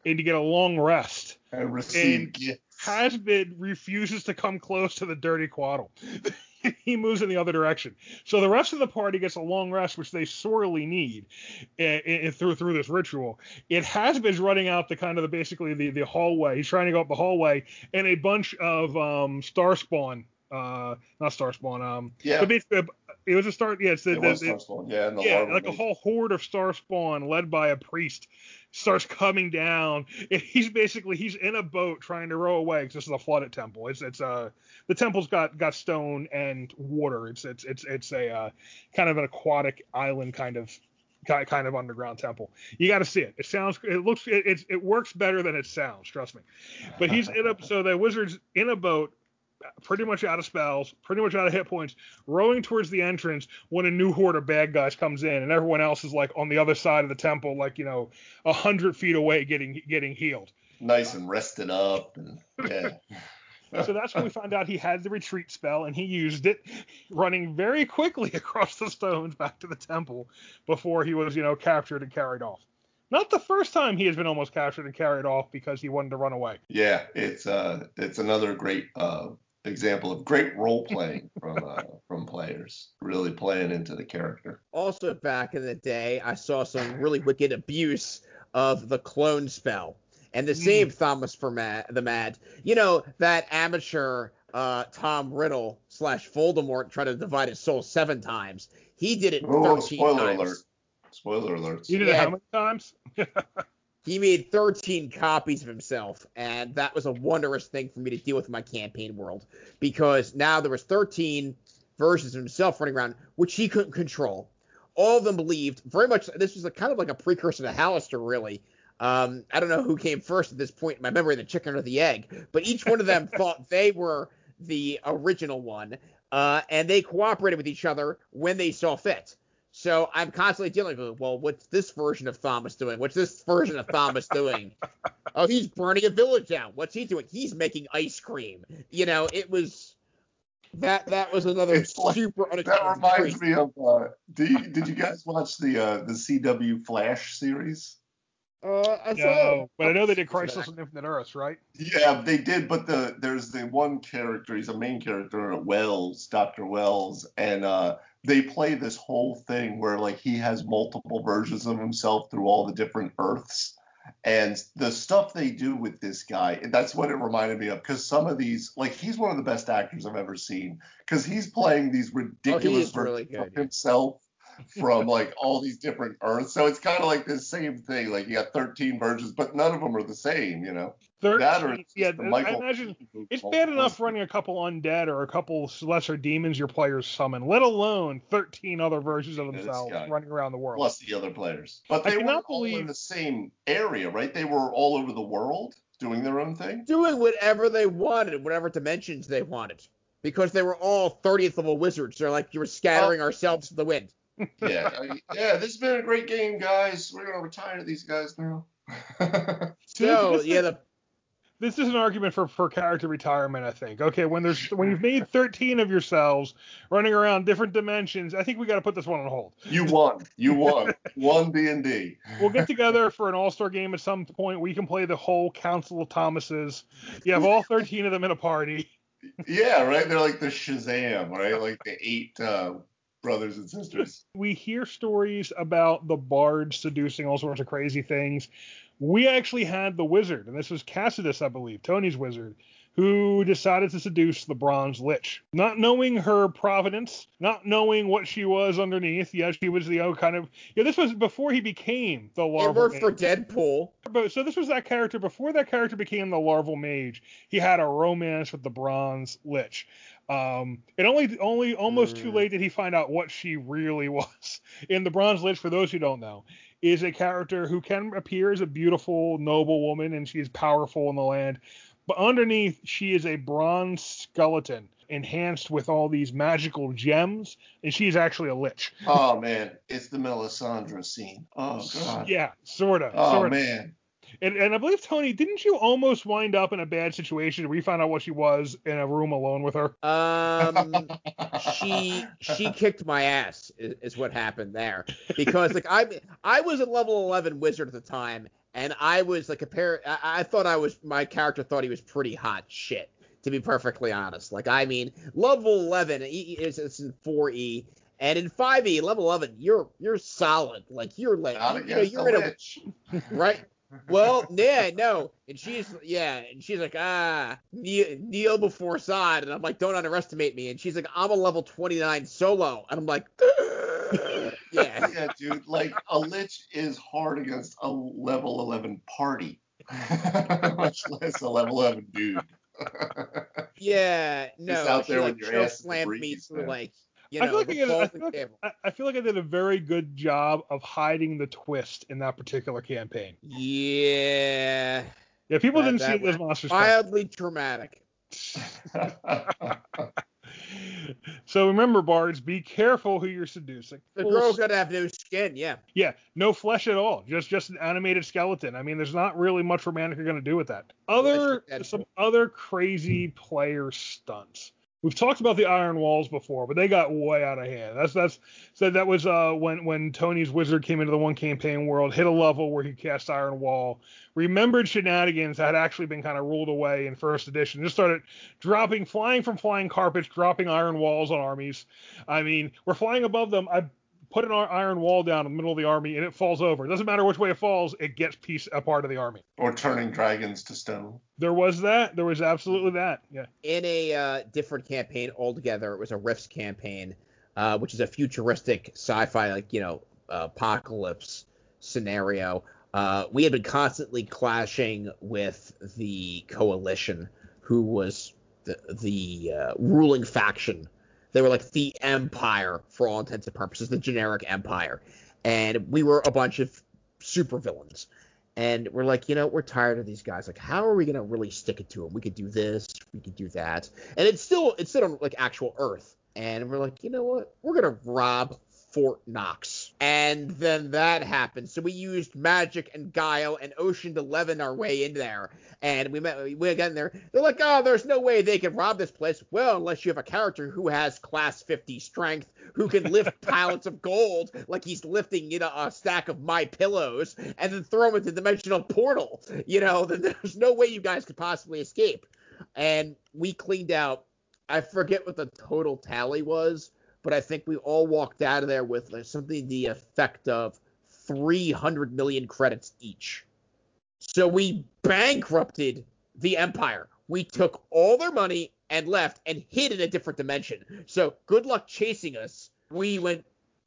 and to get a long rest. and receive and- gifts. Hasbid refuses to come close to the dirty coatl. (laughs) (laughs) he moves in the other direction. So the rest of the party gets a long rest, which they sorely need uh, through through this ritual. It has been running out the kind of the basically the, the hallway. He's trying to go up the hallway, and a bunch of um, star spawn, uh, not star spawn, um, Yeah, but basically it was a start. Yeah, it's the, it the, was the- Star Spawn, Yeah, yeah, like a whole horde of star spawn led by a priest starts coming down. And he's basically he's in a boat trying to row away because this is a flooded temple. It's it's uh the temple's got got stone and water. It's it's it's it's a uh, kind of an aquatic island kind of kind of underground temple. You got to see it. It sounds it looks it, it it works better than it sounds. Trust me. But he's in a so the wizard's in a boat. Pretty much out of spells, pretty much out of hit points, rowing towards the entrance when a new horde of bad guys comes in, and everyone else is like on the other side of the temple, like you know, a hundred feet away, getting getting healed. nice and rested up, and (laughs) yeah. So that's when we found out he had the retreat spell, and he used it, running very quickly (laughs) across the stones back to the temple before he was, you know, captured and carried off. Not the first time he has been almost captured and carried off because he wanted to run away. Yeah, it's uh, it's another great uh, example of great role playing from uh, from players, really playing into the character. Also, back in the day, I saw some really wicked abuse of the clone spell. And the same Thomas for Mad, the Mad, you know, that amateur uh, Tom Riddle slash Voldemort tried to divide his soul seven times. He did it Oh, 13 spoiler times. alert! Spoiler alerts. You did it how many times? (laughs) He made 13 copies of himself, and that was a wondrous thing for me to deal with in my campaign world because now there was 13 versions of himself running around, which he couldn't control. All of them believed very much. This was a kind of like a precursor to Hallister, really. Um, I don't know who came first at this point in my memory, the chicken or the egg, but each one of them (laughs) thought they were the original one, uh, and they cooperated with each other when they saw fit. So I'm constantly dealing with, well, what's this version of Thomas doing? What's this version of Thomas doing? (laughs) oh, he's burning a village down. What's he doing? He's making ice cream. You know, it was that that was another It's like- That reminds treat. me of. Uh, do you, did you guys watch the uh, the CW Flash series? Uh, I saw No, but I know they did Back. Crisis on Infinite Earths, right? Yeah, they did, but the there's the one character, he's a main character, Wells, Dr. Wells, and uh they play this whole thing where like he has multiple versions of himself through all the different Earths. And the stuff they do with this guy, that's what it reminded me of. Because some of these, like, he's one of the best actors I've ever seen. Because he's playing these ridiculous is really versions of yeah. himself from like all these different Earths. So it's kind of like the same thing. Like you got 13 versions, but none of them are the same. You know. That or 13, it's yeah, the I imagine it's movie. bad enough running a couple undead or a couple lesser demons your players summon, let alone 13 other versions of themselves guy. running around the world. plus the other players. But they weren't all in the same area, right? They were all over the world doing their own thing. doing whatever they wanted, whatever dimensions they wanted, because they were all 30th level wizards. They're like you were scattering Oh. ourselves to the wind. Yeah, I- yeah. This has been a great game, guys. We're gonna retire these guys now. (laughs) So (laughs) yeah, the this is an argument for, for character retirement, I think. Okay, when there's when you've made 13 of yourselves running around different dimensions, I think we got to put this one on hold. you won. You won. One D and D. We'll get together for an all-star game at some point. We can play the whole Council of Thomases. You have all 13 of them in a party. Yeah, right. They're like the Shazam, right? Like the eight uh, brothers and sisters. (laughs) we hear stories about the bards seducing all sorts of crazy things. We actually had the wizard, and this was Cassidus, I believe, Tony's wizard, who decided to seduce the bronze lich. Not knowing her provenance, not knowing what she was underneath. Yeah, she was the oh, kind of yeah. This was before he became the it larval. worked for. Deadpool. But so this was that character before that character became the larval mage. He had a romance with the bronze lich. Um, it only only almost too Mm. late did he find out what she really (laughs) was. In the bronze lich, for those who don't know, is a character who can appear as a beautiful, noble woman, and she is powerful in the land. But underneath, she is a bronze skeleton enhanced with all these magical gems, and she is actually a lich. Oh man, it's the Melisandre scene. Oh god. Yeah, sorta, Oh sorta. man. And, and I believe Tony, didn't you almost wind up in a bad situation where you found out what she was in a room alone with her? Um, (laughs) she she kicked my ass is, is what happened there because like I I was a level 11 wizard at the time and I was like a pair I, I thought I was my character thought he was pretty hot shit to be perfectly honest like I mean level 11 E- it's, it's in 4e and in 5e level 11 you're you're solid like you're like Not you know, you're the in a witch. right? Well, (laughs) yeah, no, and she's yeah, and she's like ah, kneel, kneel before Zod, and I'm like, don't underestimate me, and she's like, I'm a level 29 solo, and I'm like, (laughs) yeah, (laughs) yeah, dude. Like a lich is hard against a level 11 party, much less a level 11 dude. yeah, no, out she there like with your ass slammed me through like you I feel like I, did, I, feel like. I, feel like I did a very good job of hiding the twist in that particular campaign. Yeah, Yeah, people That- didn't see it those monsters. mildly traumatic. (laughs) so remember, bards, be careful who you're seducing. The girl's gotta have no skin, yeah. Yeah, no flesh at all. Just just an animated skeleton. I mean, there's not really much romantic you're gonna do with that. Other some other crazy player stunts. We've talked about the Iron Walls before, but they got way out of hand. That's that's so that was uh, when when Tony's wizard came into the one campaign world, hit a level where he cast Iron Wall, remembered shenanigans that had actually been kind of ruled away in first edition, just started dropping, flying from flying carpets, dropping Iron Walls on armies. I mean, we're flying above them. I put an iron wall down in the middle of the army and it falls over. It doesn't matter which way it falls, it gets piece a part of the army. Or turning dragons to stone. There was that. There was absolutely that. Yeah. In a uh, different campaign altogether, it was a Rifts campaign, uh, which is a futuristic sci-fi, like you know, uh, apocalypse scenario. Uh, we had been constantly clashing with the coalition, who was the the uh, ruling faction they were like the Empire for all intents and purposes, the generic Empire. And we were a bunch of supervillains. And we're like, you know, we're tired of these guys. Like, how are we gonna really stick it to them? We could do this, we could do that, and it's still it's still on like actual Earth. And we're like, you know what? We're gonna rob Fort Knox. And then that happened. So we used magic and guile and Ocean Eleven our way in there. And we met we got in there. They're like, oh, there's no way they can rob this place. Well, unless you have a character who has class 50 strength, who can lift (laughs) pallets of gold like he's lifting, you know, a stack of my pillows, and then throw them into the dimensional portal. You know, (laughs) then there's no way you guys could possibly escape. And we cleaned out I forget what the total tally was, but I think we all walked out of there with like, something the effect of 300 million credits each. So we bankrupted the Empire. We took all their money and left and hid in a different dimension. So good luck chasing us. We went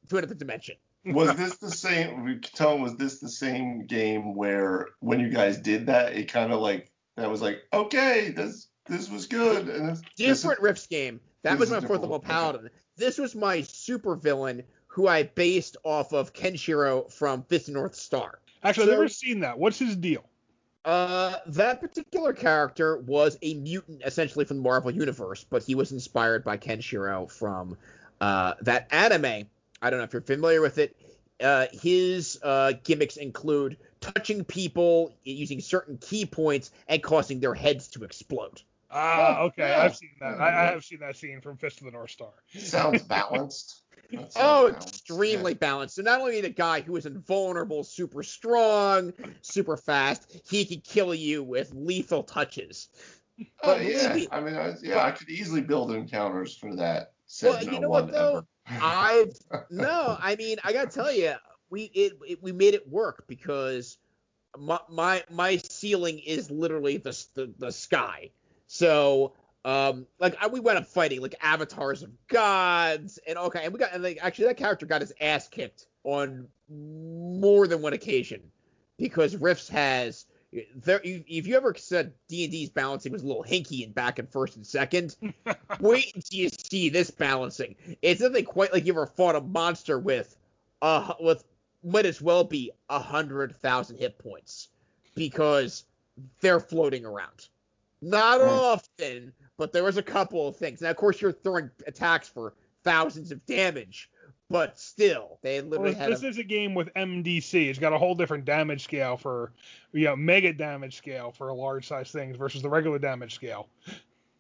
to another dimension. was this the same? Tell was this the same game where when you guys did that, it kind of like that was like okay, this this was good. And this, different this Rifts game. That was my fourth level paladin. Okay. This was my super villain who I based off of Kenshiro from Fist North Star. Actually, so, I've never seen that. What's his deal? Uh, that particular character was a mutant essentially from the Marvel Universe, but he was inspired by Kenshiro from uh, that anime. I don't know if you're familiar with it. Uh, his uh, gimmicks include touching people using certain key points and causing their heads to explode. Ah, okay. Yeah. I've seen that. I, I, have seen that scene from Fist of the North Star. Sounds balanced. Sounds oh, balanced. extremely yeah. balanced. So not only the guy who is invulnerable, super strong, super fast, he could kill you with lethal touches. Oh yeah, I mean, I, yeah, I could easily build encounters for that. Well, you know what though? I've (laughs) no, I mean, I gotta tell you, we it, it we made it work because my my my ceiling is literally the the, the sky. So um, like I, we went up fighting like avatars of gods and okay, and we got and like actually that character got his ass kicked on more than one occasion because Rifts has there. If you ever said D and D's balancing was a little hinky in back and first and second, (laughs) wait until you see this balancing. It's nothing quite like you ever fought a monster with uh with might as well be a hundred thousand hit points because they're floating around. Not mm. often, but there was a couple of things. Now, of course, you're throwing attacks for thousands of damage, but still, they literally well, had. This a, is a game with MDC. It's got a whole different damage scale for, you know, mega damage scale for large size things versus the regular damage scale.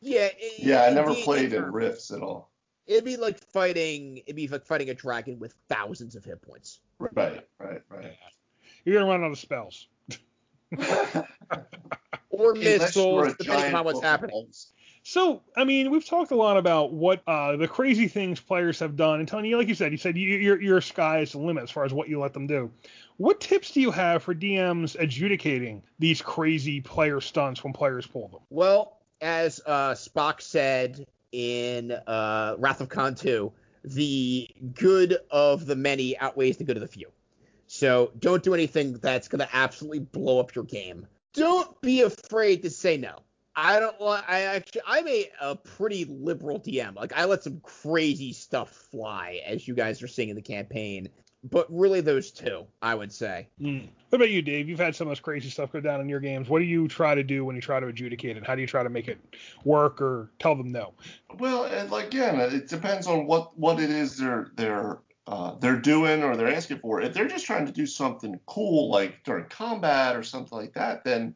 Yeah. It, yeah, I never played in Rifts at all. It'd be like fighting. It'd be like fighting a dragon with thousands of hit points. Right, right, right. You're gonna run out of spells. (laughs) (laughs) or missiles, depending on what's happening. So, I mean, we've talked a lot about what uh, the crazy things players have done. And Tony, like you said, you said you, your your sky is the limit as far as what you let them do. What tips do you have for DMs adjudicating these crazy player stunts when players pull them? Well, as uh, Spock said in uh, Wrath of Khan 2, the good of the many outweighs the good of the few. So don't do anything that's going to absolutely blow up your game don't be afraid to say no. I don't want. I actually, I'm a, a pretty liberal DM. Like, I let some crazy stuff fly, as you guys are seeing in the campaign. But really, those two, I would say. Mm. What about you, Dave? You've had some of this crazy stuff go down in your games. What do you try to do when you try to adjudicate it? How do you try to make it work or tell them no? Well, and again, it depends on what what it is they're they're uh, they're doing or they're asking for. If they're just trying to do something cool, like during combat or something like that, then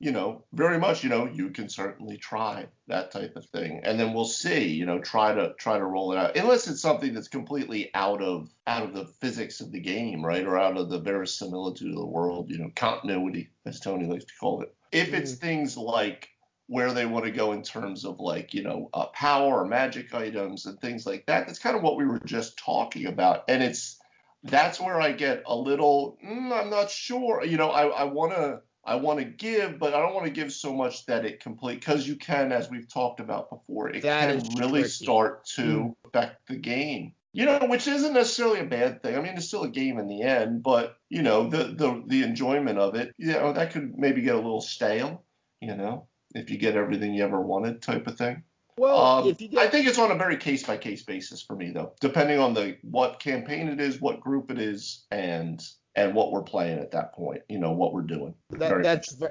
you know, very much, you know, you can certainly try that type of thing, and then we'll see. You know, try to try to roll it out, unless it's something that's completely out of out of the physics of the game, right, or out of the verisimilitude of the world. You know, continuity, as Tony likes to call it. If it's Mhm. things like where they want to go in terms of like you know uh, power or magic items and things like that, that's kind of what we were just talking about, and it's that's where I get a little. Mm, I'm not sure. You know, I I want to. I want to give, but I don't want to give so much that it complete because you can, as we've talked about before, it That can really tricky. start to affect the game. You know, which isn't necessarily a bad thing. I mean, it's still a game in the end, but you know, the the the enjoyment of it, you know, that could maybe get a little stale. You know, if you get everything you ever wanted, type of thing. Well, Um, get I think it's on a very case by case basis for me though, depending on the what campaign it is, what group it is, and and what we're playing at that point. You know what we're doing. that, Very that's ve-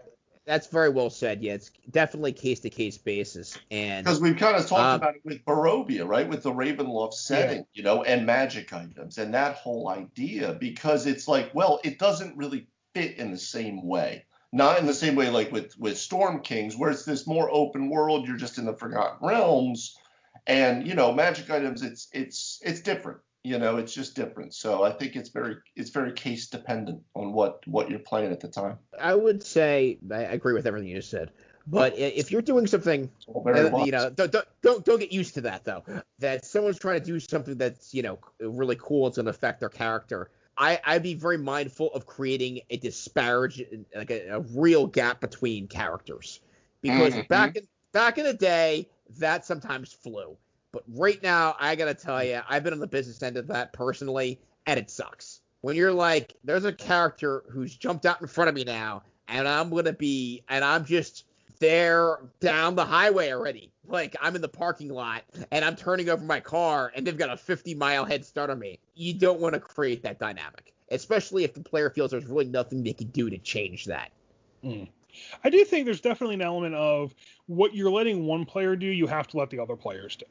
that's very well said. Yeah, it's definitely case to case basis, and Because we've kind of talked Um, about it with Barovia, right? With the Ravenloft setting, you know, and magic items and that whole idea. Because it's like, well, it doesn't really fit in the same way. Not in the same way like with with Storm Kings, where it's this more open world. You're just in the Forgotten Realms, and you know, magic items. It's it's it's different. You know, it's just different. So I think it's very it's very case dependent on what what you're playing at the time. I would say I agree with everything you just said. But if you're doing something very Uh, you know, don't, don't don't don't get used to that though. That someone's trying to do something that's you know really cool. It's going to affect their character. I I'd be very mindful of creating a disparage, like a, a real gap between characters, because Mhm. back in back in the day that sometimes flew. But right now, I gotta tell you, I've been on the business end of that personally, and it sucks. When you're like, there's a character who's jumped out in front of me now, and I'm gonna be, and I'm just there down the highway already. Like I'm in the parking lot and I'm turning over my car and they've got a 50 mile head start on me. You don't want to create that dynamic, especially if the player feels there's really nothing they can do to change that. Hmm. I do think there's definitely an element of what you're letting one player do, you have to let the other players do.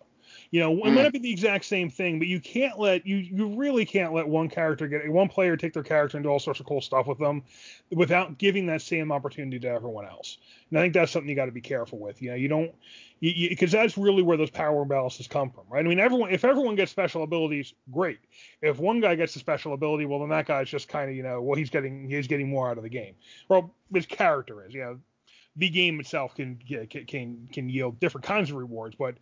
You know, it Mm. might not be the exact same thing, but you can't let you you really can't let one character get one player take their character and do all sorts of cool stuff with them without giving that same opportunity to everyone else. And I think that's something you got to be careful with. You know, you don't because that's really where those power imbalances come from, right? I mean, everyone if everyone gets special abilities, great. If one guy gets a special ability, well then that guy's just kind of you know, well he's getting he's getting more out of the game. Well, his character is, you know, the game itself can can can yield different kinds of rewards, but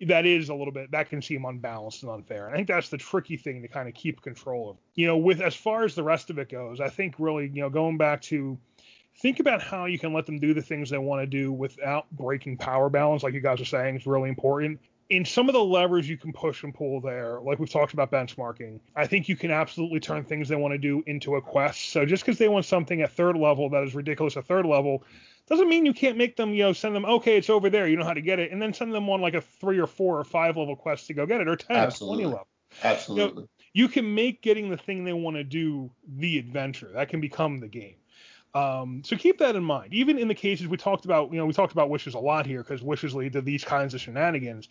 that is a little bit that can seem unbalanced and unfair. And I think that's the tricky thing to kind of keep control of. You know, with as far as the rest of it goes, I think really you know going back to think about how you can let them do the things they want to do without breaking power balance, like you guys are saying, is really important. In some of the levers you can push and pull there, like we've talked about benchmarking, I think you can absolutely turn things they want to do into a quest. So just because they want something at third level that is ridiculous at third level doesn't mean you can't make them, you know, send them, okay, it's over there, you know how to get it, and then send them on like a three or four or five level quest to go get it, or 10 Absolutely. or 20 level. Absolutely. You can make getting the thing they want to do the adventure. That can become the game. Um, so keep that in mind. Even in the cases we talked about, you know, we talked about wishes a lot here because wishes lead to these kinds of shenanigans.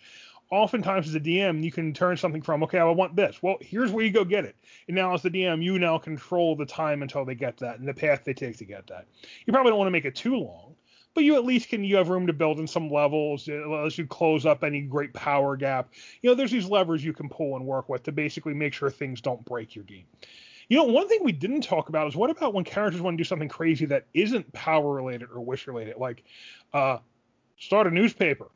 Oftentimes, as a DM, you can turn something from, okay, I want this. Well, here's where you go get it. And now, as the DM, you now control the time until they get that and the path they take to get that. You probably don't want to make it too long, but you at least can you have room to build in some levels uh, as you close up any great power gap. You know, there's these levers you can pull and work with to basically make sure things don't break your game. You know, one thing we didn't talk about is what about when characters want to do something crazy that isn't power related or wish related, like uh, start a newspaper.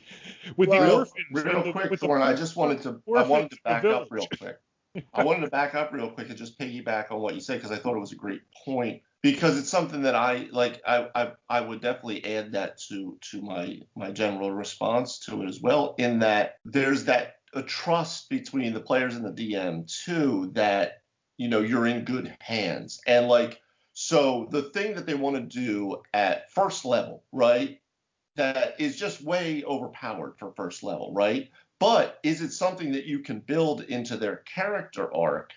(laughs) with the Real, orphans, real the- quick, the Thorne, I just wanted to I wanted to back up real quick. (laughs) I wanted to back up real quick and just piggyback on what you said because I thought it was a great point because it's something that I like. I, I I would definitely add that to to my my general response to it as well. In that there's that a trust between the players and the DM too that you know you're in good hands and like so the thing that they want to do at first level right that is just way overpowered for first level right? But is it something that you can build into their character arc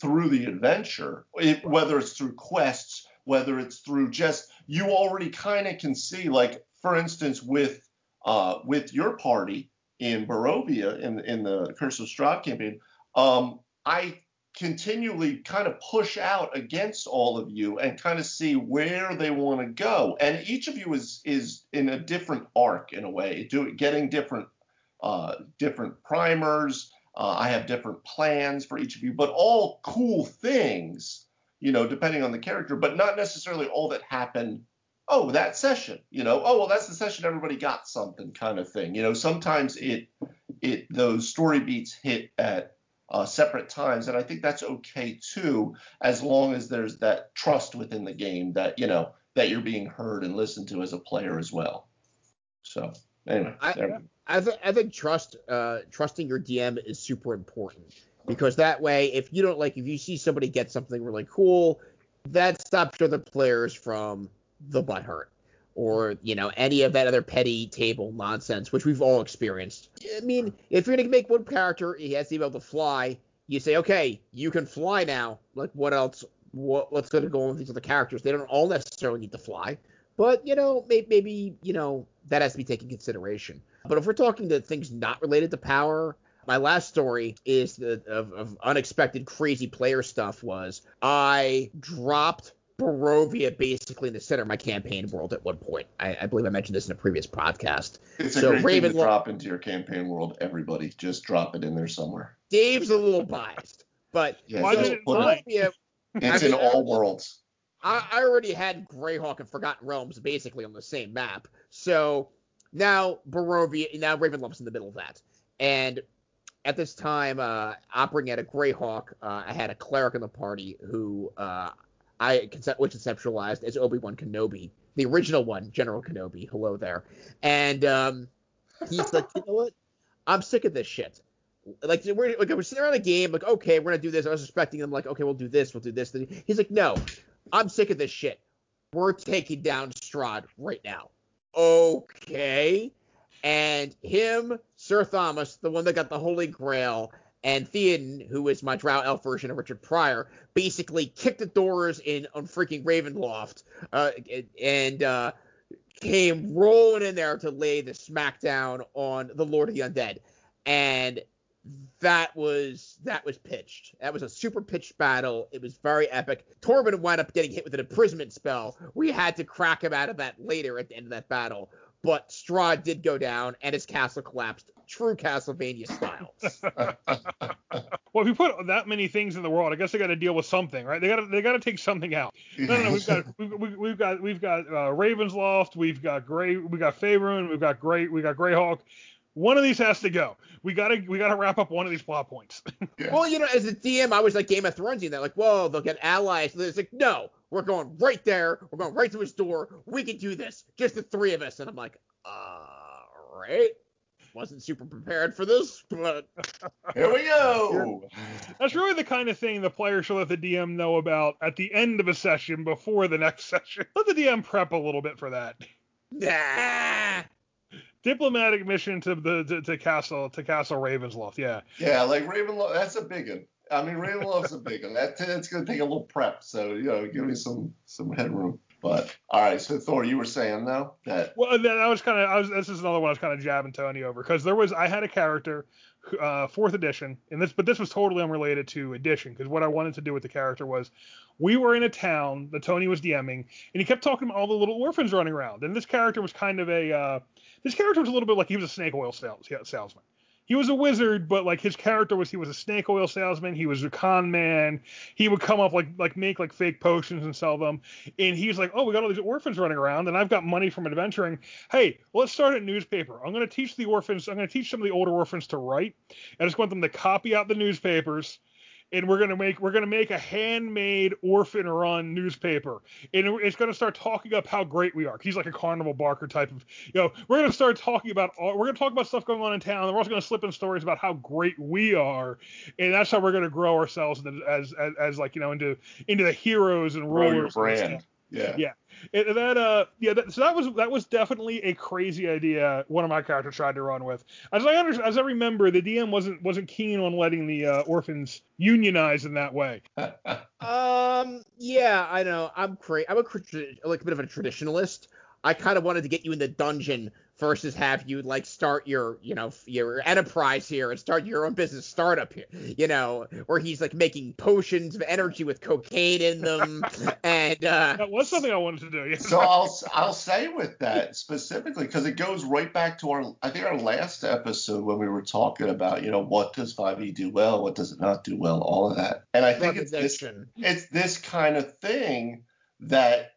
through the adventure it, whether it's through quests whether it's through just you already kind of can see like for instance with uh with your party in Barovia in in the Curse of Strahd campaign um I continually kind of push out against all of you and kind of see where they want to go. And each of you is is in a different arc in a way, do, getting different uh, different primers. Uh, I have different plans for each of you, but all cool things, you know, depending on the character, but not necessarily all that happen. Oh, that session, you know. Oh, well, that's the session everybody got something kind of thing. You know, sometimes it it those story beats hit at uh, separate times, and I think that's okay too, as long as there's that trust within the game that you know that you're being heard and listened to as a player as well. So anyway, I, I, th- I think trust uh, trusting your DM is super important because that way, if you don't like, if you see somebody get something really cool, that stops other players from the butt hurt or you know any of that other petty table nonsense, which we've all experienced. I mean, if you're gonna make one character, he has to be able to fly. You say, okay, you can fly now. Like, what else? What, what's gonna go on with these other characters? They don't all necessarily need to fly, but you know, maybe, maybe you know that has to be taken consideration. But if we're talking to things not related to power, my last story is the, of, of unexpected crazy player stuff. Was I dropped Barovia basically in the center of my campaign world at one point. I, I believe I mentioned this in a previous podcast. It's a so great Raven thing to drop into your campaign world. Everybody, just drop it in there somewhere. Dave's a little biased, but yeah, Why did it Barovia, it's I mean, in all worlds. I, I already had Greyhawk and Forgotten Realms basically on the same map, so now Barovia, now Ravenloft's in the middle of that, and at this time, uh, operating at a Greyhawk, uh, I had a cleric in the party who uh, I was conceptualized as Obi Wan Kenobi, the original one, General Kenobi. Hello there. And um, he's like, you know what? I'm sick of this shit. Like we're like we're sitting around a game, like okay, we're gonna do this. I was expecting them, like okay, we'll do this, we'll do this. He's like, no, I'm sick of this shit. We're taking down Strahd right now. Okay. And him, Sir Thomas, the one that got the Holy Grail, and Theoden, who is my Drow elf version of Richard Pryor, basically kicked the doors in on freaking Ravenloft uh, and uh, came rolling in there to lay the smackdown on the Lord of the Undead, and that was that was pitched. That was a super pitched battle. It was very epic. Torben wound up getting hit with an imprisonment spell. We had to crack him out of that later at the end of that battle but Strahd did go down and his castle collapsed, true Castlevania style. (laughs) well, if you put that many things in the world, I guess they got to deal with something, right? They got to they got to take something out. No, no, no we've got (laughs) we've, we've got we've got uh, Ravensloft, we've got Gray, we got Faerun, we've got Gray, we got Greyhawk. One of these has to go. We gotta we gotta wrap up one of these plot points. (laughs) yeah. Well, you know, as a DM, I was like Game of Thrones, and they're like, whoa, they'll get allies. It's like, no, we're going right there. We're going right to his door. We can do this. Just the three of us. And I'm like, all right. Wasn't super prepared for this, but (laughs) here we go. That's really the kind of thing the player should let the DM know about at the end of a session before the next (laughs) session. Let the DM prep a little bit for that. Nah. Diplomatic mission to the to, to Castle to Castle Ravensloft. Yeah. Yeah, like Ravenloft. That's a big one. I mean, Ravenloft's a big one. That, that's going to take a little prep. So you know, give me some some headroom. But all right, so Thor, you were saying though that well, that I was kind of I was this is another one I was kind of jabbing Tony over because there was I had a character, uh, fourth edition, and this but this was totally unrelated to edition because what I wanted to do with the character was we were in a town that Tony was DMing and he kept talking about all the little orphans running around and this character was kind of a uh, this character was a little bit like he was a snake oil sales, salesman he was a wizard, but like his character was he was a snake oil salesman. He was a con man. He would come up like like make like fake potions and sell them. And he's like, oh, we got all these orphans running around, and I've got money from adventuring. Hey, let's start a newspaper. I'm to teach the orphans. I'm to teach some of the older orphans to write. I just want them to copy out the newspapers and we're gonna make we're gonna make a handmade orphan run newspaper, and it's gonna start talking up how great we are. He's like a carnival barker type of, you know, we're gonna start talking about all, we're gonna talk about stuff going on in town, and we're also gonna slip in stories about how great we are, and that's how we're gonna grow ourselves as as, as like you know into into the heroes and rulers. brand. Yeah. Yeah. It, that uh yeah that, so that was that was definitely a crazy idea one of my characters tried to run with as i under, as i remember the dm wasn't wasn't keen on letting the uh, orphans unionize in that way (laughs) um yeah i know i'm crazy i'm a like a bit of a traditionalist i kind of wanted to get you in the dungeon versus have you like start your you know your enterprise here and start your own business startup here you know where he's like making potions of energy with cocaine in them (laughs) and uh That was something I wanted to do. Yeah. so I'll I'll say with that specifically because it goes right back to our I think our last episode when we were talking about you know what does 5e do well, what does it not do well, all of that, and I think it's this it's this kind of thing that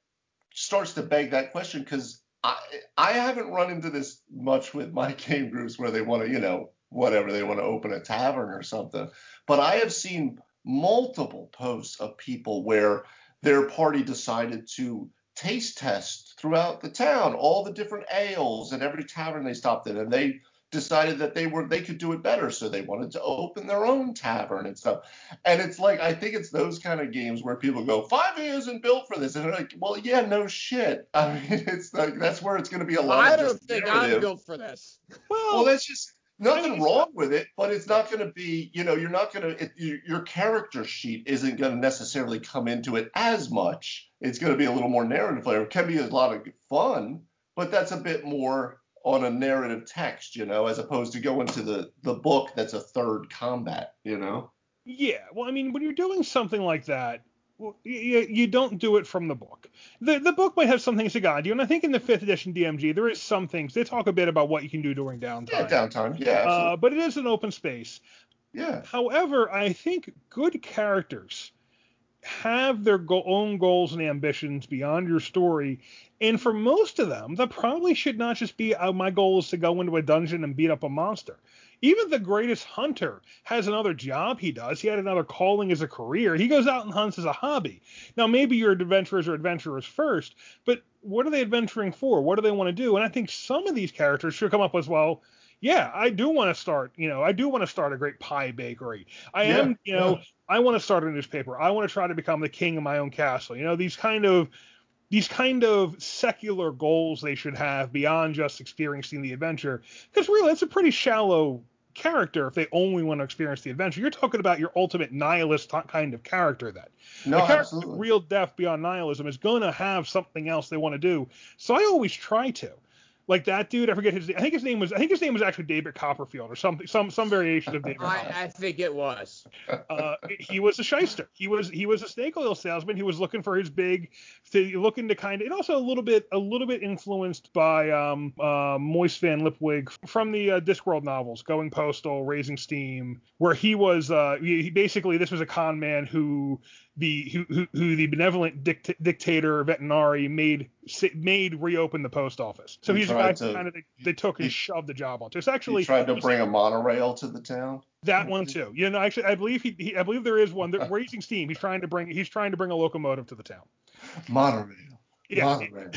starts to beg that question because I I haven't run into this much with my (laughs) game groups where they want to you know whatever they want to open a tavern or something, but I have seen multiple posts of people where their party decided to taste test throughout the town all the different ales and every tavern they stopped in and they decided that they were they could do it better so they wanted to open their own tavern and stuff and it's like i think it's those kind of games where people go 5e isn't built for this and they're like well yeah no shit (laughs) i mean it's like that's where it's going to be a lot I of don't think narrative. I'm built for this. Well, well that's just nothing mean, wrong with it, but it's not going to be, you know, you're not going to, your character sheet isn't going to necessarily come into it as much. It's going to be a little more narrative flavor. It can be a lot of fun, but that's a bit more on a narrative text, you know, as opposed to going to the the book that's a third combat, you know. Yeah, well, I mean, when you're doing something like that, well, you, you don't do it from the book. The the book might have some things to guide you, and I think in the fifth edition DMG there is some things. They talk a bit about what you can do during downtime. Yeah, downtime. Yeah, uh, but it is an open space. yeah. However, I think good characters have their go- own goals and ambitions beyond your story. And for most of them, that probably should not just be oh, my goal is to go into a dungeon and beat up a monster. Even the greatest hunter has another job he does. He had another calling as a career. He goes out and hunts as a hobby. Now, maybe you're adventurers or adventurers first, but what are they adventuring for? What do they want to do? And I think some of these characters should come up as well. Yeah, I do want to start, you know, I do want to start a great pie bakery. I Yeah, am, you know, yeah. I want to start a newspaper. I want to try to become the king of my own castle. You know, these kind of these kind of secular goals they should have beyond just experiencing the adventure. Because really, it's a pretty shallow character if they only want to experience the adventure. You're talking about your ultimate nihilist t- kind of character. That No, a character real depth beyond nihilism is going to have something else they want to do. So I always try to. Like that dude, I forget his. I think his name was. I think his name was actually David Copperfield or something. Some some variation of David. I, I think it was. (laughs) uh, he was a shyster. He was he was a snake oil salesman. He was looking for his big, to, looking to kind of, and also a little bit a little bit influenced by um, uh, Moist von Lipwig from the uh, Discworld novels, Going Postal, Raising Steam, where he was uh, he, he basically this was a con man who the who, who, who the benevolent dict- dictator Vetinari made made reopen the post office. So He he's a guy to- kind of they, they took and he- shoved the job onto. It's actually he tried to bring a monorail to the town. that one too. You know, actually, I believe he, he I believe there is one. That (laughs) raising steam. He's trying to bring he's trying to bring a locomotive to the town. Monorail. Yeah, Monorail.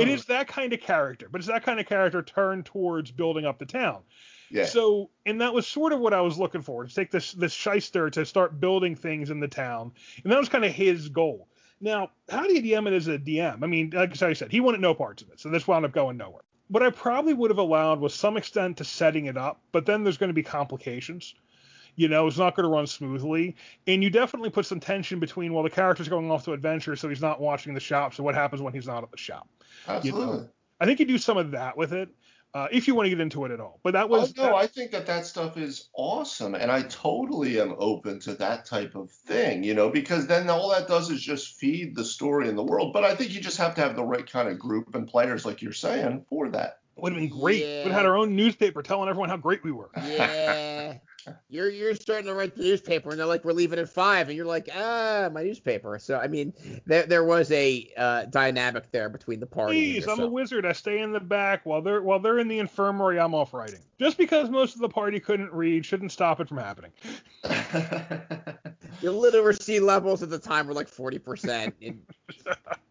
it is that kind of character, but it's that kind of character turned towards building up the town. Yeah. So, and that was sort of what I was looking for to take this this shyster to start building things in the town, and that was kind of his goal. Now, how do you DM it as a DM? I mean, like I said, he wanted no parts of it, so this wound up going nowhere. What I probably would have allowed was some extent to setting it up, but then there's going to be complications. You know, it's not going to run smoothly, and you definitely put some tension between well, the character's going off to adventure, so he's not watching the shop. So what happens when he's not at the shop? Absolutely. I think you do some of that with it, uh, if you want to get into it at all. But that was oh, no, I think that that stuff is awesome, and I totally am open to that type of thing, you know, because then all that does is just feed the story in the world. But I think you just have to have the right kind of group and players, like you're saying, for that. would have been great. Yeah. We'd have had our own newspaper telling everyone how great we were. Yeah. (laughs) You're you're starting to write the newspaper, and they're like, "We're leaving at five. and you're like, "Ah, my newspaper." So I mean, there there was a uh, dynamic there between the party. Please, I'm a wizard. I stay in the back while they're while they're in the infirmary. I'm off writing. Just because most of the party couldn't read shouldn't stop it from happening. (laughs) the literacy levels at the time were like forty percent. (laughs)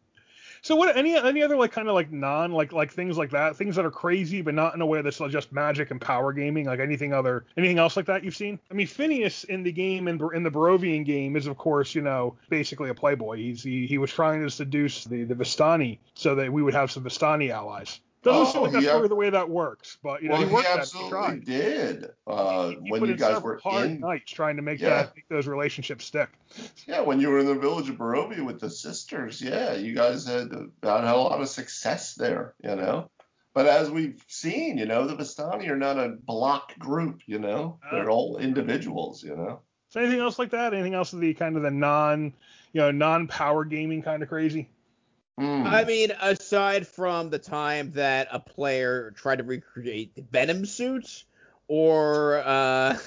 So what? Any any other like kind of like non like like things like that, things that are crazy but not in a way that's just magic and power gaming, like anything other anything else like that you've seen? I mean, Phineas in the game in, in the Barovian game is of course you know basically a playboy. He's he, he was trying to seduce the the Vistani so that we would have some Vistani allies. Doesn't Oh, that's yeah. really the way that works, but you know well, he he worked. He absolutely tried. did. Uh, He when put you guys were hard in, nights trying to make Yeah. that make those relationships stick. yeah, when you were in the village of Barovia with the sisters, yeah, you guys had, had a lot of success there, you know. But as we've seen, you know, the Vistani are not a block group. You know, they're all individuals. You know. So anything else like that? Anything else of the kind of the non, you know, non-power gaming kind of crazy? Hmm. I mean, aside from the time that a player tried to recreate the Venom suit, or uh,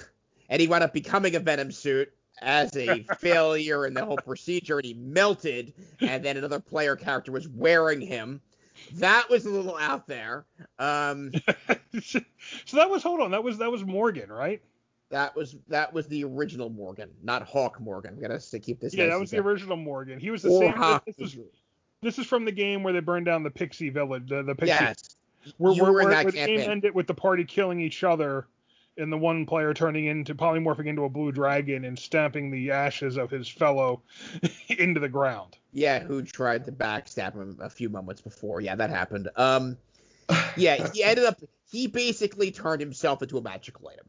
and he wound up becoming a Venom suit as a (laughs) failure in the whole procedure, and he melted, and then another player character was wearing him. That was a little out there. Um, (laughs) so that was hold on, that was that was Morgan, right? that was that was the original Morgan, not Hawk Morgan. We gotta keep this. Yeah, that was the original Morgan. He was the Or same. Hawk. This is this is from the game where they burned down the Pixie Village, the, the Pixie. Yes. where, you where, were in that the game campaign. ended with the party killing each other, and the one player turning into polymorphing into a blue dragon and stamping the ashes of his fellow (laughs) into the ground. Yeah, who tried to backstab him a few moments before. Yeah, that happened. Um, yeah, he (laughs) ended up. He basically turned himself into a magical item,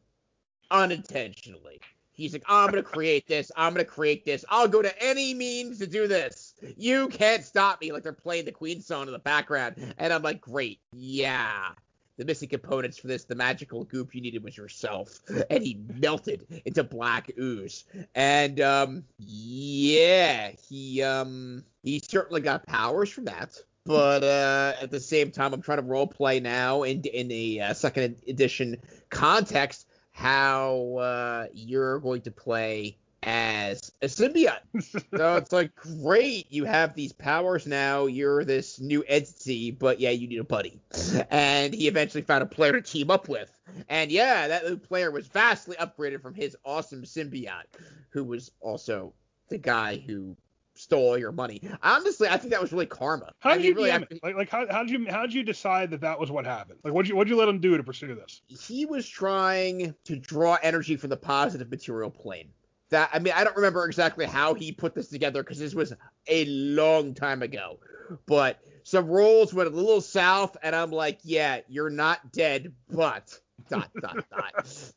unintentionally. He's like, I'm gonna create this. I'm gonna create this. I'll go to any means to do this. You can't stop me. Like they're playing the Queen song in the background, and I'm like, great, yeah. The missing components for this, the magical goop you needed was yourself, and he melted into black ooze. And um, yeah, he um, he certainly got powers from that. But uh, at the same time, I'm trying to role play now in in a uh, second edition context how uh, you're going to play as a symbiote. (laughs) so it's like great, you have these powers now. You're this new entity, but yeah, you need a buddy. And he eventually found a player to team up with. And yeah, that new player was vastly upgraded from his awesome symbiote, who was also the guy who stole all your money. Honestly, I think that was really karma. How I did mean, you really, I- Like, like how, how did you how did you decide that that was what happened? Like, what you what you let him do to pursue this? he was trying to draw energy from the positive material plane. That I mean, I don't remember exactly how he put this together because this was a long time ago. But some rolls went a little south, and I'm like, yeah, you're not dead, but dot dot dot. (laughs)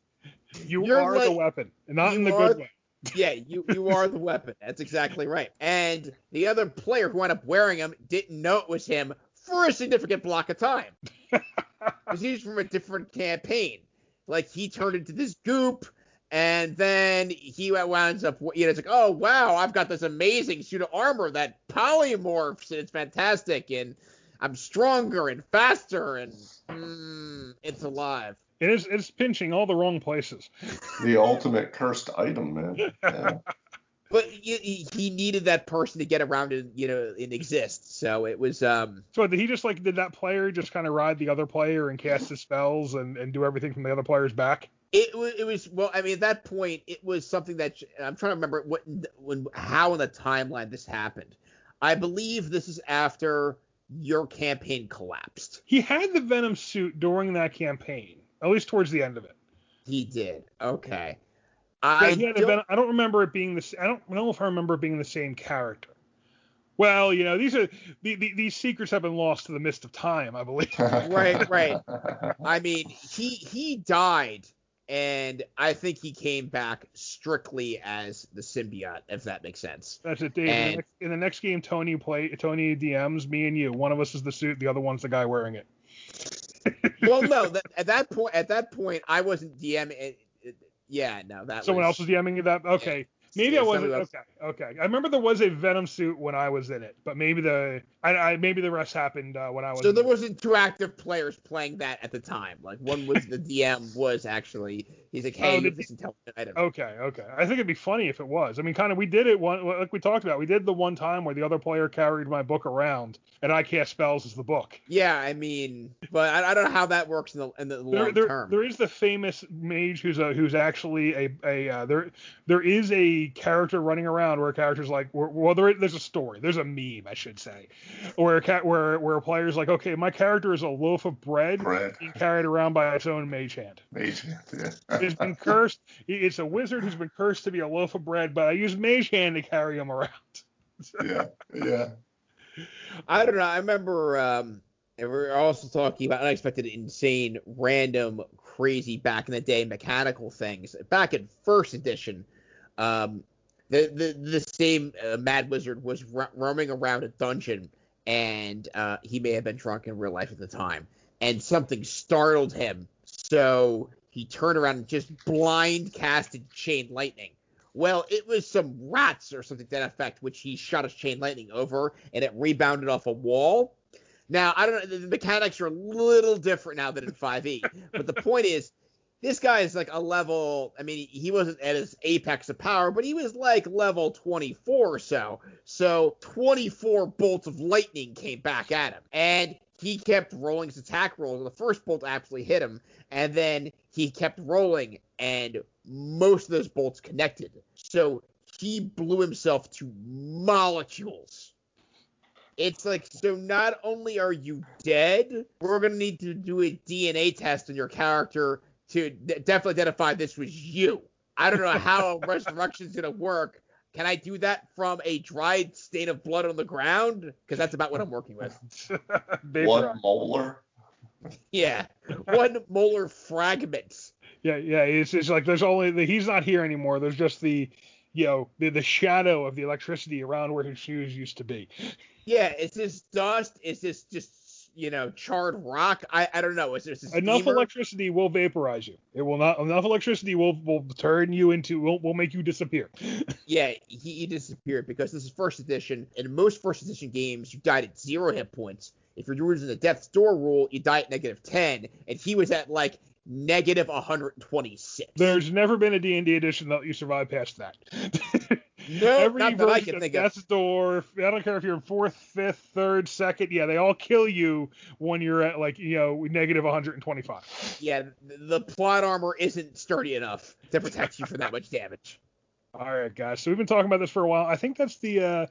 You You're are the weapon, not in the good way. Yeah, you you are the weapon. That's exactly right. And the other player who wound up wearing him didn't know it was him for a significant block of time. (laughs) Because he's from a different campaign. Like he turned into this goop, and then he winds up. You know, it's like, oh wow, I've got this amazing suit of armor that polymorphs, and it's fantastic, and I'm stronger and faster, and mm, it's alive. It is it's pinching all the wrong places. (laughs) the ultimate cursed item, man. Yeah. (laughs) But he, he he needed that person to get around and you know and exist. So it was um So did he just like did that player just kind of ride the other player and cast his spells and, and do everything from the other player's back? it was it was well I mean at that point it was something that I'm trying to remember what when how in the timeline this happened. I believe this is after your campaign collapsed. He had the Venom suit during that campaign, at least towards the end of it. He did. Okay. I he don't, Venom- I don't remember it being the. I don't know if I remember it being the same character. Well, you know, these are the, the, these secrets have been lost to the mist of time, I believe. (laughs) Right, right. I mean, he he died, and I think he came back strictly as the symbiote, if that makes sense. That's it, Dave. In the, next, in the next game, Tony play Tony DMs me and you. One of us is the suit, the other one's the guy wearing it. Well, no, that, at that point, at that point, I wasn't DMing. It, it, yeah, no, that Someone was, else was DMing you that. Okay, maybe I wasn't. Okay, okay. I remember there was a Venom suit when I was in it, but maybe the I, I maybe the rest happened uh, when I was. So in there it. wasn't two active players playing that at the time. Like one was the DM (laughs) was actually he's like, hey, Oh, you the- have this intelligent item. Okay, okay. I think it'd be funny if it was. I mean, kind of, we did it one, like we talked about. We did the one time where the other player carried my book around, and I cast spells as the book. Yeah, I mean, but I, I don't know how that works in the in the There, long there, term. there is the famous mage who's a who's actually a a uh, there there is a character running around where a character's like where, well there, there's a story there's a meme I should say where a cat where where a player's like okay my character is a loaf of bread Bread. being carried around by its own mage hand. Mage. hand. It's been (laughs) cursed. It's a wizard who's been cursed to be a loaf of bread, but I use mage hand to carry him around. (laughs) yeah. Yeah. I don't know. I remember um, and we're also talking about unexpected, insane, random, crazy back in the day mechanical things. Back in first edition, um, the the the same uh, Mad Wizard was ro- roaming around a dungeon, and uh, he may have been drunk in real life at the time. and something startled him. So he turned around and just blind casted chain lightning. Well, it was some rats or something to that effect, which he shot his chain lightning over, and it rebounded off a wall. Now, I don't know, the mechanics are a little different now than in 5e, but the point is, this guy is like a level, I mean, he wasn't at his apex of power, but he was like level 24 or so. So 24 bolts of lightning came back at him. And he kept rolling his attack rolls. The first bolt actually hit him, and then he kept rolling, and most of those bolts connected. So he blew himself to molecules. It's like, so not only are you dead, we're going to need to do a DNA test on your character to definitely identify this was you. I don't know (laughs) how resurrection's going to work. Can I do that from a dried stain of blood on the ground? Because that's about what I'm working with. (laughs) One molar. Yeah, one molar fragments. Yeah, yeah. It's, it's like there's only the, he's not here anymore. There's just the you know the, the shadow of the electricity around where his shoes used to be. Yeah, it's this dust. It's this just you know charred rock. I I don't know. Is enough steamer? electricity will vaporize you. It will not enough electricity will will turn you into will will make you disappear. (laughs) Yeah, he, he disappeared because this is first edition. In most first edition games, you died at zero hit points. If you're using the death's door rule, you die at negative ten, and he was at like negative 126. There's never been a D&D edition that you survive past that. (laughs) No, Every not that I can think of. Death's Door, I don't care if you're in fourth, fifth, third, second, yeah, they all kill you when you're at like, you know, negative 125. Yeah, the, the plot armor isn't sturdy enough to protect you from that much damage. All right, guys. So we've been talking about this for a while. I think that's the uh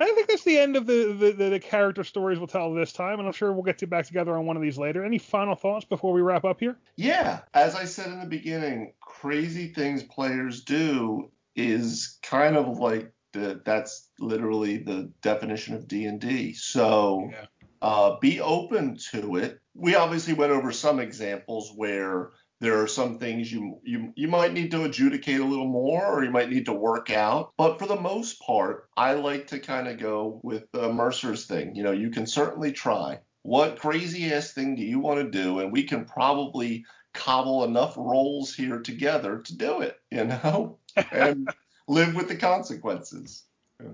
I think that's the end of the, the, the, the character stories we'll tell this time, and I'm sure we'll get to back together on one of these later. Any final thoughts before we wrap up here? Yeah, as I said in the beginning, crazy things players do is kind of like the, that's literally the definition of D&D. So Yeah. uh, be open to it. We obviously went over some examples where there are some things you you you might need to adjudicate a little more or you might need to work out but for the most part i like to kind of go with uh, mercer's thing you know you can certainly try what crazy ass thing do you want to do and we can probably cobble enough rolls here together to do it you (laughs) know and live with the consequences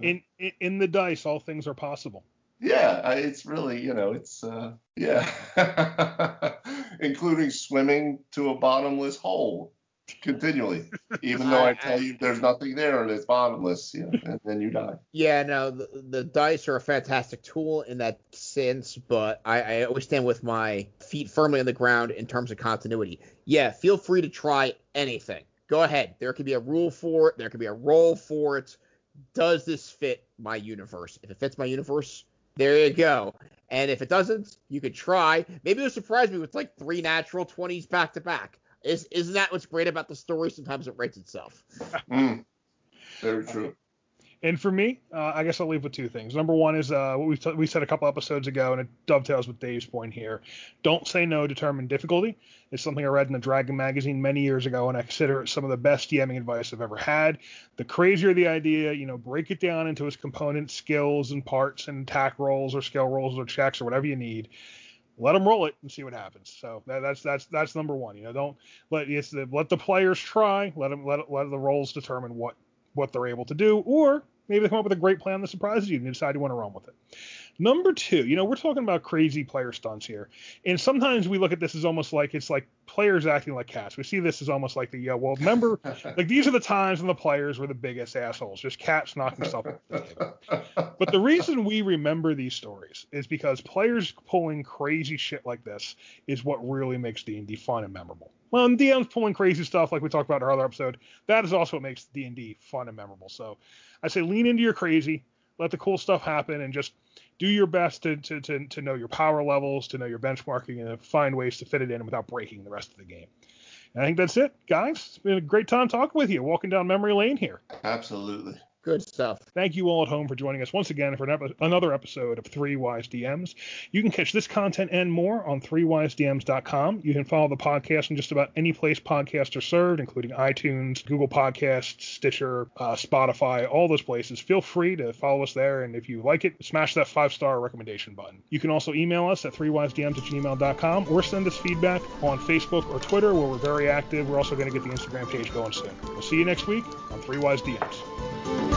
In, in in the dice, all things are possible. yeah, I- it's really, you know, it's uh yeah. (laughs) Including swimming to a bottomless hole continually. Even though I (laughs) tell you there's nothing there and it's bottomless, you know, and then you die. Yeah, no, the, the dice are a fantastic tool in that sense, but I, I always stand with my feet firmly on the ground in terms of continuity. Yeah, feel free to try anything. Go ahead. There could be a rule for it. There could be a role for it. Does this fit my universe? If it fits my universe, there you go. And if it doesn't, you could try. Maybe it'll surprise me with like three natural 20s back to back. Is, isn't that what's great about the story? Sometimes it writes itself. Mm. Very true. And for me, uh, I guess I'll leave with two things. Number one is uh, what we t- we said a couple episodes ago, and it dovetails with Dave's point here. Don't say no. Determine difficulty. It's something I read in the Dragon magazine many years ago, and I consider it some of the best DMing advice I've ever had. The crazier the idea, you know, break it down into its components, skills, and parts, and attack rolls or skill rolls or checks or whatever you need. Let them roll it and see what happens. So that, that's that's that's number one. You know, don't let it's the, let the players try. Let them let let the rolls determine what what they're able to do, or maybe they come up with a great plan that surprises you and you decide you want to run with it. Number two, you know, we're talking about crazy player stunts here, and sometimes we look at this as almost like it's like players acting like cats. We see this as almost like the yeah, well, remember, (laughs) like these are the times when the players were the biggest assholes, just cats knocking stuff. (laughs) But the reason we remember these stories is because players pulling crazy shit like this is what really makes D&D fun and memorable. Well, and DMs pulling crazy stuff like we talked about in our other episode, that is also what makes D&D fun and memorable. So I say lean into your crazy, let the cool stuff happen, and just do your best to, to, to, to know your power levels, to know your benchmarking, and find ways to fit it in without breaking the rest of the game. And I think that's it, guys. It's been a great time talking with you, walking down memory lane here. Absolutely. Good stuff. Thank you all at home for joining us once again for an epi- another episode of Three Wise DMs. You can catch this content and more on threewisedms.com. You can follow the podcast in just about any place podcasts are served, including iTunes, Google Podcasts, Stitcher, uh, Spotify, all those places. Feel free to follow us there, and if you like it, smash that five star recommendation button. You can also email us at threewisedms at gmail.com or send us feedback on Facebook or Twitter, where we're very active. We're also going to get the Instagram page going soon. We'll see you next week on Three Wise DMs.